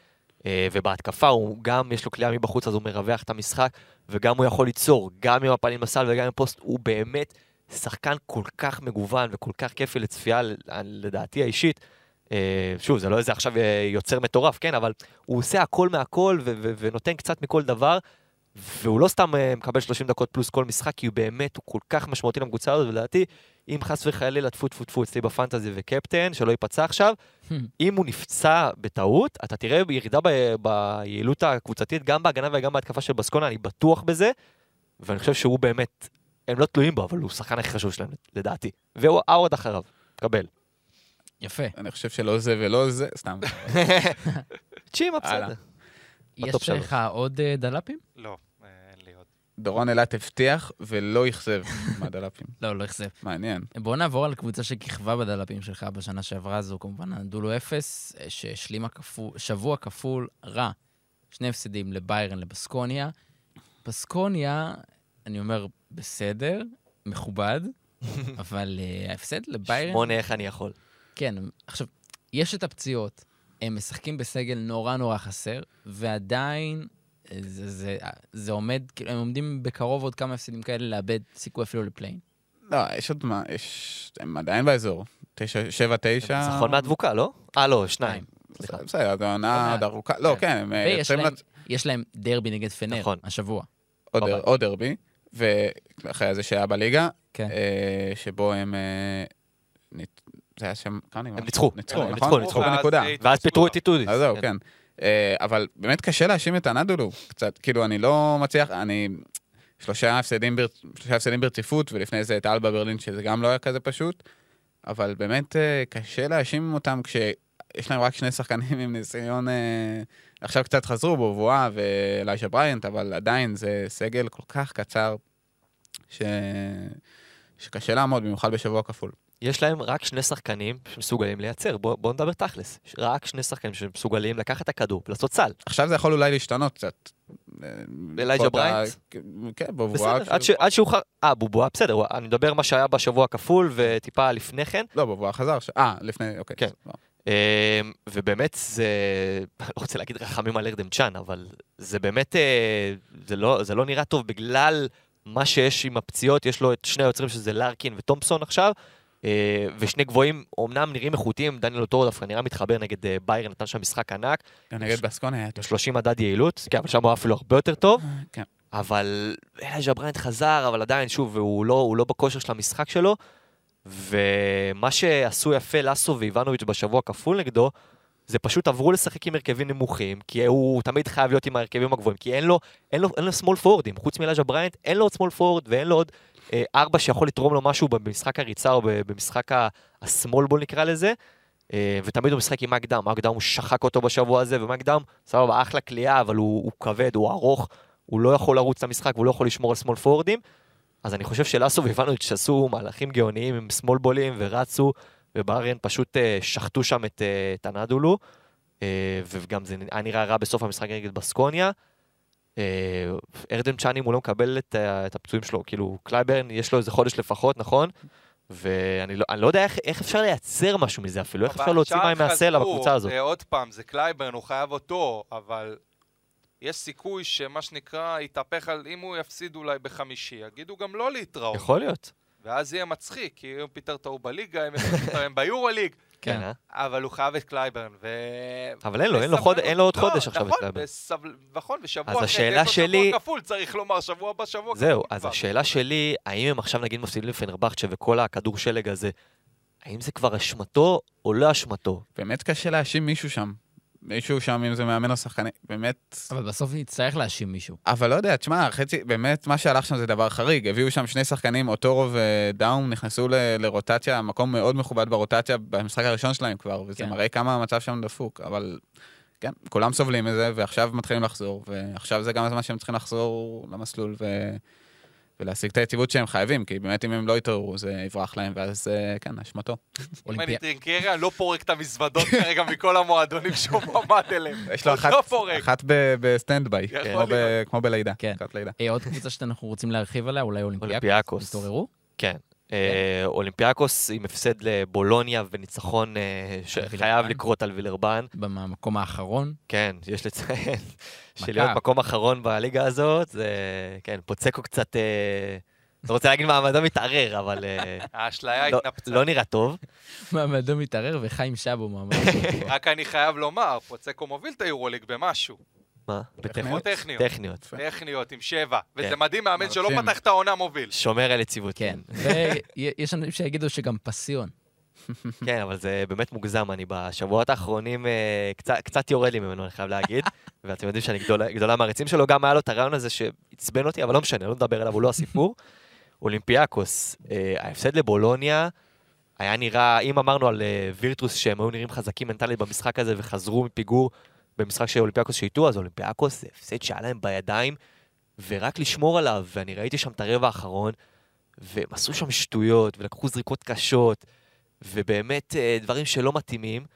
אה, ובהתקפה הוא גם, יש לו קליעה מבחוץ, אז הוא מרווח את המשחק, וגם הוא יכול ליצור, גם עם הפנים לסל וגם עם פוסט, הוא באמת שחקן כל כך מגוון וכל כך כיפי לצפייה, לדעתי האישית. אה, שוב, זה לא איזה עכשיו אה, יוצר מטורף, כן, אבל הוא עושה הכל מהכל ונותן קצת מכל דבר, והוא לא סתם אה, מקבל 30 דקות פלוס כל משחק, כי הוא באמת, הוא כל כך משמעותי לקבוצה הזאת, ולדעתי, אם חס וחלילה טפו טפו טפו אצלי בפנטזי וקפטן, שלא ייפצע עכשיו, אם הוא נפצע בטעות, אתה תראה ירידה ב- ביעילות הקבוצתית, גם בהגנה וגם בהתקפה של בסקונה, אני בטוח בזה, ואני חושב שהוא באמת, הם לא תלויים בו, אבל הוא השחקן הכי חשוב שלהם, לדעתי. והוא עוד אחריו, קבל. יפה. אני חושב שלא זה ולא זה, סתם. צ'ימה. בסדר. יש. לך עוד אה, דלפים? לא, אה, אין לי עוד. דורון אילת הבטיח ולא אכזב מהדלפים. לא, לא אכזב. מעניין. בואו נעבור על קבוצה שכיכבה בדלפים שלך בשנה שעברה, זו כמובן הדולו אפס, אה, שהשלימה שבוע כפול רע. שני הפסדים לביירן, לבסקוניה. בסקוניה, אני אומר, בסדר, מכובד, אבל ההפסד לביירן... שמונה, איך אני יכול. כן, עכשיו, יש את הפציעות, הם משחקים בסגל נורא נורא חסר, ועדיין אה, זה, זה, זה עומד, כאילו, הם עומדים בקרוב עוד כמה הפסדים כאלה לאבד סיכוי אפילו לפליין. לא, יש עוד מה, יש... הם עדיין באזור. תשע, שבע, תשע. ניצחון מהדבוקה, לא? אה, לא, שניים. בסדר, זו עונה לא עוד. ארוכה. לא, כן. כן, הם אה, ויש יוצאים להם, לצ- יש להם דרבי נגד פנר נכון. השבוע. עוד עוד דרבי, ואחרי זה שהיה בליגה, כן. אה, שבו הם... זה היה שם... נגמר? הם ניצחו. ניצחו, נכון? ניצחו, ניצחו ניצחו. בנקודה. ואז, פיטרו את איטודיס. אז זהו, כן. אה, אבל באמת קשה להאשים את הנדולו קצת. כאילו, אני לא מצליח, אני... שלושה הפסדים, בר... שלושה הפסדים ברציפות, ולפני זה את אלבה ברלין, שזה גם לא היה כזה פשוט. אבל באמת אה, קשה להאשים אותם כש... יש להם רק שני שחקנים עם ניסיון, אה, עכשיו קצת חזרו, בובואה ואלייג'ה בריינט, אבל עדיין זה סגל כל כך קצר, ש... שקשה לעמוד, במיוחד בשבוע כפול. יש להם רק שני שחקנים שמסוגלים לייצר, בואו בוא נדבר תכלס. רק שני שחקנים שמסוגלים לקחת את הכדור ולעשות סל. עכשיו זה יכול אולי להשתנות קצת. אלייג'ה בריינט? כן, בובואה. בסדר, עד ש- עד שהוא ח... אה, בובואה, בסדר, אני מדבר מה שהיה בשבוע הכפול וטיפה לפני כן. לא, בובואה חזר. ש- אה, לפני, אוקיי. כן. לא. אמ, ובאמת זה, לא רוצה להגיד רחמים על ארדם צ'אן, אבל זה באמת, אה, זה לא, זה לא נראה טוב בגלל מה שיש עם הפציעות, יש לו את שני היוצרים שזה לארקין וטומפסון עכשיו, ושני גבוהים אומנם נראים איכותיים, דניאל אוטורו דווקא נראה מתחבר נגד אה, ביירן, נתן שם משחק ענק, גם נגד בסקונה היה טוב. 30 מדד יעילות, כן, אבל שם הוא אפילו הרבה יותר טוב, כן. אבל אלייג'ה בריינט חזר, אבל עדיין, שוב, הוא לא, הוא לא בכושר של המשחק שלו, ומה שעשו יפה לאסו ואיבנוביץ' בשבוע כפול נגדו, זה פשוט עברו לשחק עם הרכבים נמוכים, כי הוא תמיד חייב להיות עם ההרכבים הגבוהים, כי אין לו, אין לו, אין לו small forward ים, חוץ מאלייג'ה בריינט, אין לו עוד small forward ואין לו עוד אה, ארבע שיכול לתרום לו משהו במשחק הריצה או במשחק ה small ball נקרא לזה, אה, ותמיד הוא משחק עם מייק דאם, מייק דאם הוא שחק אותו בשבוע הזה, ומייק דאם, סבבה, אחלה קליעה, אבל הוא, הוא כבד, הוא ארוך, הוא לא יכול לרוץ את המשחק והוא לא יכול לשמור על small forward ים. אז אני חושב שלאסו ואיבנוביץ' עשו מהלכים גאוניים עם small ball ים ורצו, ובאיירן פשוט אה, שחטו שם את, אה, את אנאדולו, אה, וגם זה היה נראה רע בסוף המשחק נגד בסקוניה. אה, ארדם ג'אן, אם הוא לא מקבל את, את הפצועים שלו, כאילו קלייברן, יש לו איזה חודש לפחות, נכון? ואני לא, לא יודע איך, איך אפשר לייצר משהו מזה אפילו, איך אפשר להוציא מים מהסלע בקבוצה הזאת. אה, עוד פעם, זה קלייברן, הוא חייב אותו, אבל יש סיכוי שמה שנקרא, יתהפך על, אם הוא יפסיד אולי בחמישי, יגידו גם לא להתראות. יכול להיות. ואז יהיה מצחיק, כי הוא פיטר אותו בליגה, הם יפטרו הם ביורוליג, כן, כן. אה? אבל הוא חייב את קלייברן, ו... אבל אין לו, אין לו. חוד... אין לו עוד לא, חודש עכשיו את נכון, קלייברן. נכון, ושבוע אז אחרי השאלה זה יש לו שלי- שבוע כפול, צריך לומר, שבוע הבא, שבוע זהו, אז כבר. השאלה שלי, האם הם עכשיו נגיד מפסידים לפנרבכצ'ה וכל הכדור שלג הזה, האם זה כבר אשמתו או לא אשמתו? באמת קשה להאשים מישהו שם. מישהו שם, אם זה מאמן או שחקני, באמת... אבל בסוף נצטרך להאשים מישהו. אבל לא יודע, תשמע, חצי, באמת, מה שהלך שם זה דבר חריג. הביאו שם שני שחקנים, אוטורו ודאום, נכנסו ל- לרוטציה, מקום מאוד מכובד ברוטציה במשחק הראשון שלהם כבר, וזה כן. מראה כמה המצב שם דפוק, אבל כן, כולם סובלים מזה, ועכשיו מתחילים לחזור, ועכשיו זה גם הזמן שהם צריכים לחזור למסלול ו... ולהשיג את היציבות שהם חייבים, כי באמת אם הם לא יתעוררו זה יברח להם, ואז אה, כן, אשמתו. אם אולימפי- אני טרינקיירי, אני לא פורק את המזוודות כרגע מכל המועדונים שהוא מועמד אליהם. יש לו אחת, לא. אחת ב- ב stand by, כמו בלידה. כן. אה, עוד קבוצה שאנחנו רוצים להרחיב עליה, אולי אולימפיאקוס. אולימפיאקוס. התעוררו? כן. אה, אולימפיאקוס עם הפסד לבולוניה וניצחון אה, שחייב. לקרות על וילרבן. במקום האחרון. כן, יש לציין מכה. שלהיות מקום אחרון בליגה הזאת, זה, כן, פוצקו קצת, אה, לא רוצה להגיד מעמדו מתערער, אבל האשליה לא- התנפצה. לא נראה טוב. מעמדו מתערער וחיים שבו מעמד. רק אני חייב לומר, פוצקו מוביל את היורוליג במשהו. מה? טכניות? טכניות. טכניות. טכניות עם שבע. וזה כן. מדהים, מאמן שלא מרשים. פתח את העונה מוביל. שומר על יציבות. כן. ויש אנשים שיגידו שגם פסיון. כן, אבל זה באמת מוגזם, אני בשבועות האחרונים אה, קצת, יורד לי ממנו, אני חייב להגיד. ואתם יודעים שאני גדול, גדולה מהמעריצים שלו, גם היה לו את הרעיון הזה שעצבן אותי, אבל לא משנה, לא נדבר עליו, הוא לא הסיפור. אולימפיאקוס, אה, ההפסד לבולוניה, היה נראה, אם אמרנו על אה, וירטוס שהם היו נראים חזקים מנטלית במשחק הזה וחזרו מפיגור במשחק של אולימפיאקוס שהיטו, אז אולימפיאקוס זה הפסד שהיה להם בידיים, ורק לשמור עליו, ואני ראיתי שם את הרבע האחרון, והם עשו שם שטויות, ולקחו זריקות קשות, ובאמת אה, דברים שלא מתאימים.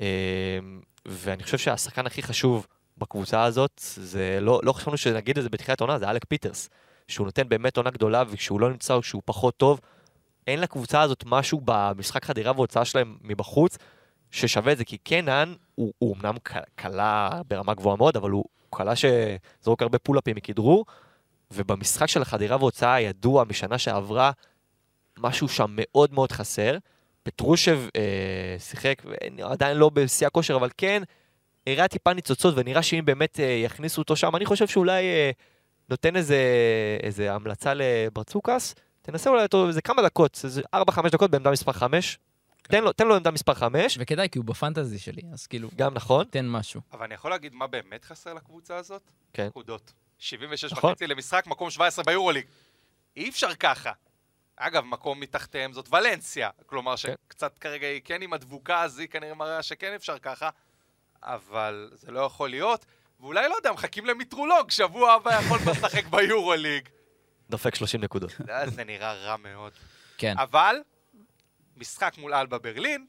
אה, ואני חושב שהשחקן הכי חשוב בקבוצה הזאת, זה לא, לא חשבנו שנגיד את זה בתחילת העונה, זה אלק פיטרס. שהוא נותן באמת עונה גדולה, וכשהוא לא נמצא או כשהוא פחות טוב, אין לקבוצה הזאת משהו במשחק חדירה והוצאה שלהם מבחוץ, ששווה את זה, כי קנן, הוא, הוא אמנם קלה ברמה גבוהה מאוד, אבל הוא קלה שזרוק הרבה פולאפים מכדרור, ובמשחק של החדירה והוצאה ידוע משנה שעברה, משהו שם מאוד מאוד חסר. פטרושב אה, שיחק, אה, עדיין לא בשיא הכושר, אבל כן, הראה טיפה ניצוצות, ונראה שאם באמת אה, יכניסו אותו שם, אני חושב שאולי אה, נותן איזה, איזה המלצה לברצוקס, תנסה אולי אותו איזה כמה דקות, איזה 4-5 דקות בעמדה מספר 5. תן לו, תן לו עמדה מספר 5, וכדאי, כי הוא בפנטזי שלי, אז כאילו, גם נכון. תן משהו. אבל אני יכול להגיד מה באמת חסר לקבוצה הזאת? כן. נקודות. 76 נכון. וחצי למשחק, מקום 17 ביורוליג. אי אפשר ככה. אגב, מקום מתחתיהם זאת ולנסיה. כלומר, כן. שקצת כרגע היא כן עם הדבוקה, אז היא כנראה מראה שכן אפשר ככה, אבל זה לא יכול להיות. ואולי, לא יודע, מחכים למטרולוג, שבוע הבא יכול לשחק ביורוליג. דופק 30 נקודות. זה נראה רע מאוד. כן. אבל, משחק מול אלבה ברלין,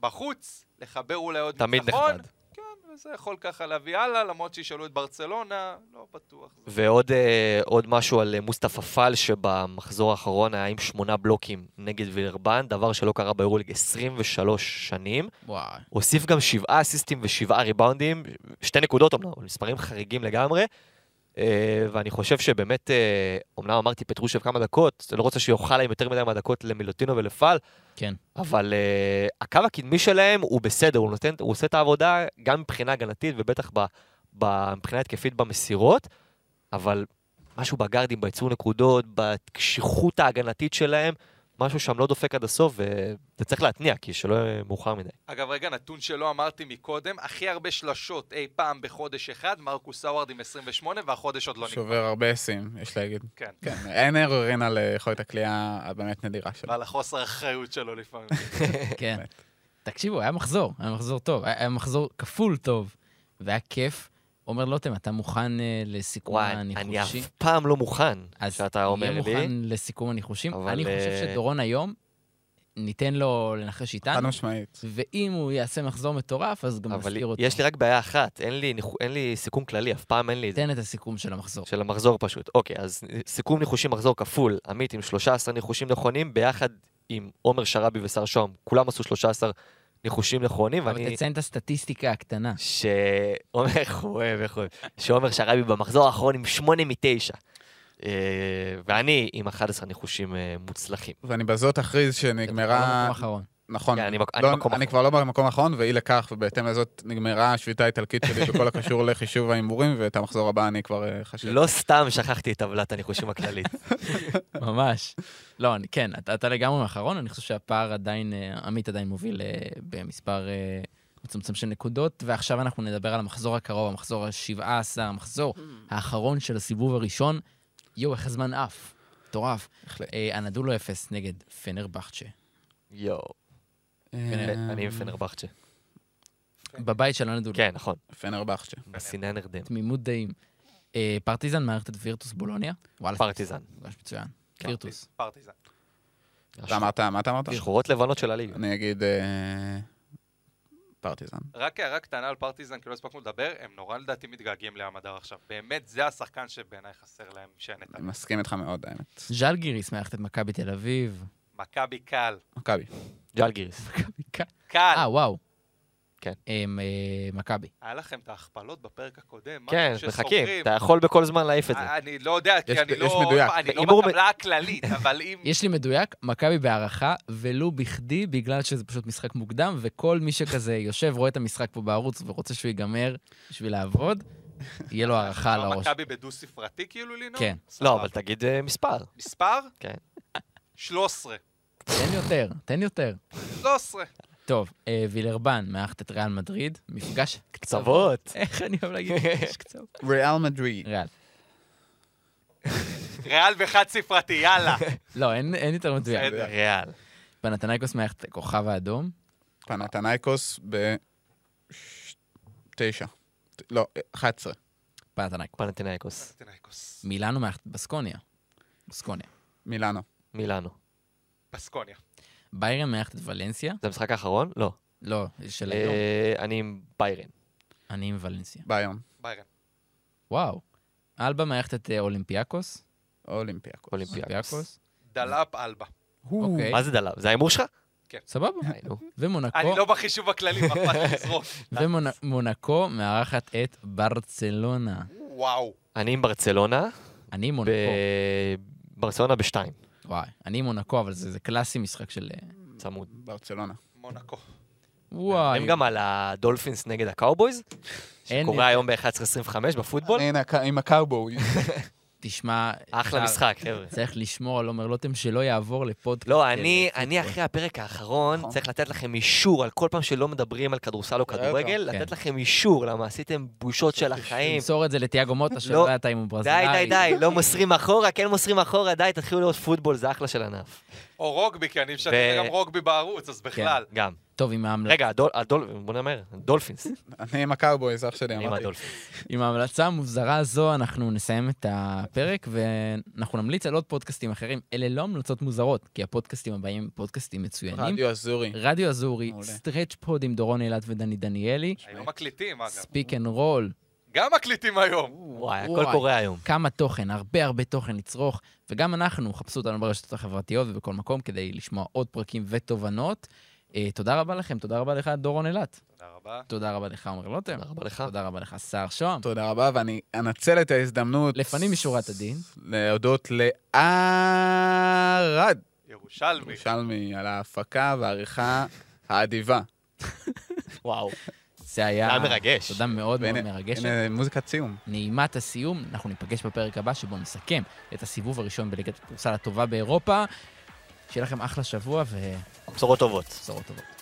בחוץ, לחבר אולי עוד תמיד ניצחון. נחמד. כן, וזה יכול ככה להביא הלאה, למרות שישאלו את ברצלונה, לא בטוח. ועוד אה, עוד משהו על אה, מוסטפא פאל, שבמחזור האחרון היה עם שמונה בלוקים נגד וילרבן, דבר שלא קרה ביורוליג 23 שנים. וואי. הוסיף גם שבעה אסיסטים ושבעה ריבאונדים, שתי נקודות אמנם, אבל מספרים חריגים לגמרי. אה, ואני חושב שבאמת, אה, אמנם אמרתי פטרושב כמה דקות, אני לא רוצה שיאכל להם יותר מדי מהדקות למילוטינו ולפאל, כן. אבל uh, הקו הקדמי שלהם הוא בסדר, הוא, נותן, הוא עושה את העבודה גם מבחינה הגנתית ובטח ב, ב, מבחינה התקפית במסירות, אבל משהו בגארדים, בייצור נקודות, בקשיחות ההגנתית שלהם, משהו שם לא דופק עד הסוף, וזה צריך להתניע, כי שלא יהיה מאוחר מדי. אגב, רגע, נתון שלא אמרתי מקודם, הכי הרבה שלשות אי פעם בחודש אחד, מרקוס האווארד עם 28, והחודש עוד לא נגמר. שובר הרבה שיאים, יש להגיד. כן. כן, אין עוררין על אה, יכולת הכלייה הבאמת נדירה שלו. ועל החוסר אחריות שלו לפעמים. כן. תקשיבו, היה מחזור, היה מחזור טוב, היה מחזור כפול טוב, והיה כיף. עומר לוטם, אתה מוכן אה, לסיכום וואי, אני הניחושי? אף פעם לא מוכן אז שאתה אומר יהיה לי. מוכן לסיכום הניחושים. אבל, אני חושב אה, שדורון היום, ניתן לו לנחש חד איתנו, משמעית. ואם הוא יעשה מחזור מטורף, אז גם נזכיר אותו. יש לי רק בעיה אחת, אין לי, ניחו- אין לי סיכום כללי, אף פעם אין לי את זה. תן את הסיכום של המחזור. של המחזור פשוט. אוקיי, אז סיכום ניחושים מחזור כפול, עמית עם 13 ניחושים נכונים, ביחד עם עומר שרבי ושר שוהם, כולם עשו 13 ניחושים נכונים, אבל ואני... תציין את הסטטיסטיקה הקטנה. שעומר, איך הוא אוהב, איך הוא אוהב, שעומר שרבי במחזור האחרון עם 8 מ-9. ואני עם 11 ניחושים אה, מוצלחים. ואני בזאת אכריז שנגמרה... במקום. נכון. כן, אני מק- אני לא, מקום אני אחרון. כבר לא במקום האחרון, ואי לכך, ובהתאם לזאת נגמרה השביתה האיטלקית שלי בכל הקשור לחישוב ההימורים, ואת המחזור הבא אני כבר אה, חשב. לא סתם שכחתי את טבלת הניחושים הכללית. ממש. לא, אני- כן, אתה, אתה לגמרי האחרון, אני חושב שהפער עדיין, אה, עמית עדיין מוביל אה, במספר מצומצם של נקודות, ועכשיו אנחנו נדבר על המחזור הקרוב, המחזור ה-17, המחזור האחרון של הסיבוב הראשון. יואו, איך הזמן עף. מטורף. אנדולו אפס נגד פנרבכצ'ה. יואו, אני עם פנרבכצ'ה. בבית של אנדולו. כן, נכון. פנרבכצ'ה. בשנאה הנרדם. תמימות דעים. אה, פרטיזן מארחת את וירטוס בולוניה. פרטיזן. מפגש מצוין. כן. וירטוס. פרטיזן. אתה אמרת, מה אתה אמרת? שחורות לבנות של הליגה. אני אגיד אה, פרטיזן. רק הערה קטנה על פרטיזן, כי לא הספקנו לדבר, הם נורא לדעתי מתגעגעים לעמדר עכשיו. באמת, זה השחקן שבעיניי חסר להם שאין את אני מסכים איתך מאוד, האמת. ז'לגיריס מארחת את מכבי תל אביב. מכבי קל. מכבי. ג'לגיריס. מכבי קל. קל. אה, וואו. כן. אה, מכבי. היה לכם את ההכפלות בפרק הקודם. כן, מחכים. אתה יכול בכל זמן להעיף את זה. אני לא יודע, כי יש- אני יש לא... מדויק. אני לא בטבלה הכללית, אבל אם... יש לי מדויק, מכבי בהערכה, ולו בכדי, בגלל שזה פשוט משחק מוקדם, וכל מי שכזה יושב, רואה את המשחק פה בערוץ ורוצה שהוא ייגמר בשביל לעבוד, יהיה לו הערכה על הראש. מכבי בדו-ספרתי כאילו לינור? כן. לא. אבל תגיד אה, מספר. מספר? כן. 13. תן יותר, תן יותר. 13. טוב, אה, וילרבן מארחת את ריאל מדריד, מפגש קצוות. איך אני אוהב להגיד מפגש קצוות? ריאל מדריד. ריאל. ריאל בחד ספרתי, יאללה. לא, אין יותר מדויק. בסדר. ריאל. פנתנייקוס מארחת את הכוכב האדום. פנתנייקוס בתשע. לא, 11. פנתנייקוס. פנתנייקוס. מילאנו מארחת את בסקוניה. בסקוניה. מילאנו. מילאנו. בסקוניה. באיירן מארחת את ולנסיה. זה המשחק האחרון? לא. לא, של היום. אה, אני עם באיירן. אני עם ולנסיה. באיירן. באיירן. וואו. אלבה מארחת את אה, אולימפיאקוס. אולימפיאקוס. אולימפיאקוס. דלאפ אלבה. אוקיי. מה זה דלאב? זה ההימור שלך? סבבה. די, נו. ומונקו, אני לא בחישוב הכללי, מה אכפת לי לזרוק? ומונקו מארחת את ברצלונה. וואו. אני עם ברצלונה. אני עם מונקו. ברצלונה בשתיים. וואי, אני מונקו, אבל זה זה קלאסי משחק של... אה, צמוד. ברצלונה. מונקו. וואי. הם גם על הדולפינס נגד הקאובויז, שקורה היום ב-11.25 בפוטבול. הנה, הק- עם הקאובוי. תשמע... אחלה משחק, חבר'ה. צריך לשמור על עומר לוטם שלא יעבור לפודקאסט. לא, של אני. אני אחרי הפרק האחרון נכון. צריך לתת לכם אישור על כל פעם שלא מדברים על כדורסל או כדורגל, כן. לתת לכם אישור, למה עשיתם בושות של החיים. תמסור את זה לתיאגו מוטה, לא. שלא יודעת אם הוא די, ברזילאי. די, די, לא מוסרים אחורה, כן מוסרים אחורה, די, תתחילו לראות פוטבול, זה אחלה של ענף. או רוגבי, כי אני ו- גם רוגבי בערוץ, אז בכלל. גם. טוב, עם ההמלצה. רגע, הדול, הדול, בוא נאמר, דולפינס. אני עם הקאובויז, אח שלי, אני עם אמרתי. הדולפינס. עם ההמלצה המוזרה הזו אנחנו נסיים את הפרק, ואנחנו נמליץ על עוד פודקאסטים אחרים. אלה לא המלצות מוזרות, כי הפודקאסטים הבאים הם פודקאסטים מצוינים. רדיו אזורי. רדיו אזורי. Stretch Four עם דורון אילת ודני דניאלי, היינו מקליטים, אגב. Speak and Roll, גם מקליטים היום. וואי, הכל. קורה היום. כמה תוכן, הרבה הרבה תוכן לצרוך, וגם אנחנו, חפשו אותנו ברשתות החברתיות ובכל מקום כדי לשמוע עוד פרקים ותובנות. אה, תודה רבה לכם, תודה רבה לך, דורון אילת. תודה רבה. תודה רבה לך, עומר לוטם. תודה רבה לך. תודה רבה לך, סער שוהם. תודה רבה, ואני אנצל את ההזדמנות... לפנים משורת הדין. להודות לערד ירושלמי. ירושלמי על ההפקה והעריכה האדיבה. וואו. זה היה... היה מרגש. תודה מאוד מאוד מרגשת. הנה מוזיקת סיום. נעימת הסיום, אנחנו ניפגש בפרק הבא שבו נסכם את הסיבוב הראשון בליגת הכדורסל הטובה באירופה. שיהיה לכם אחלה שבוע ובשורות בשורות טובות. טובות.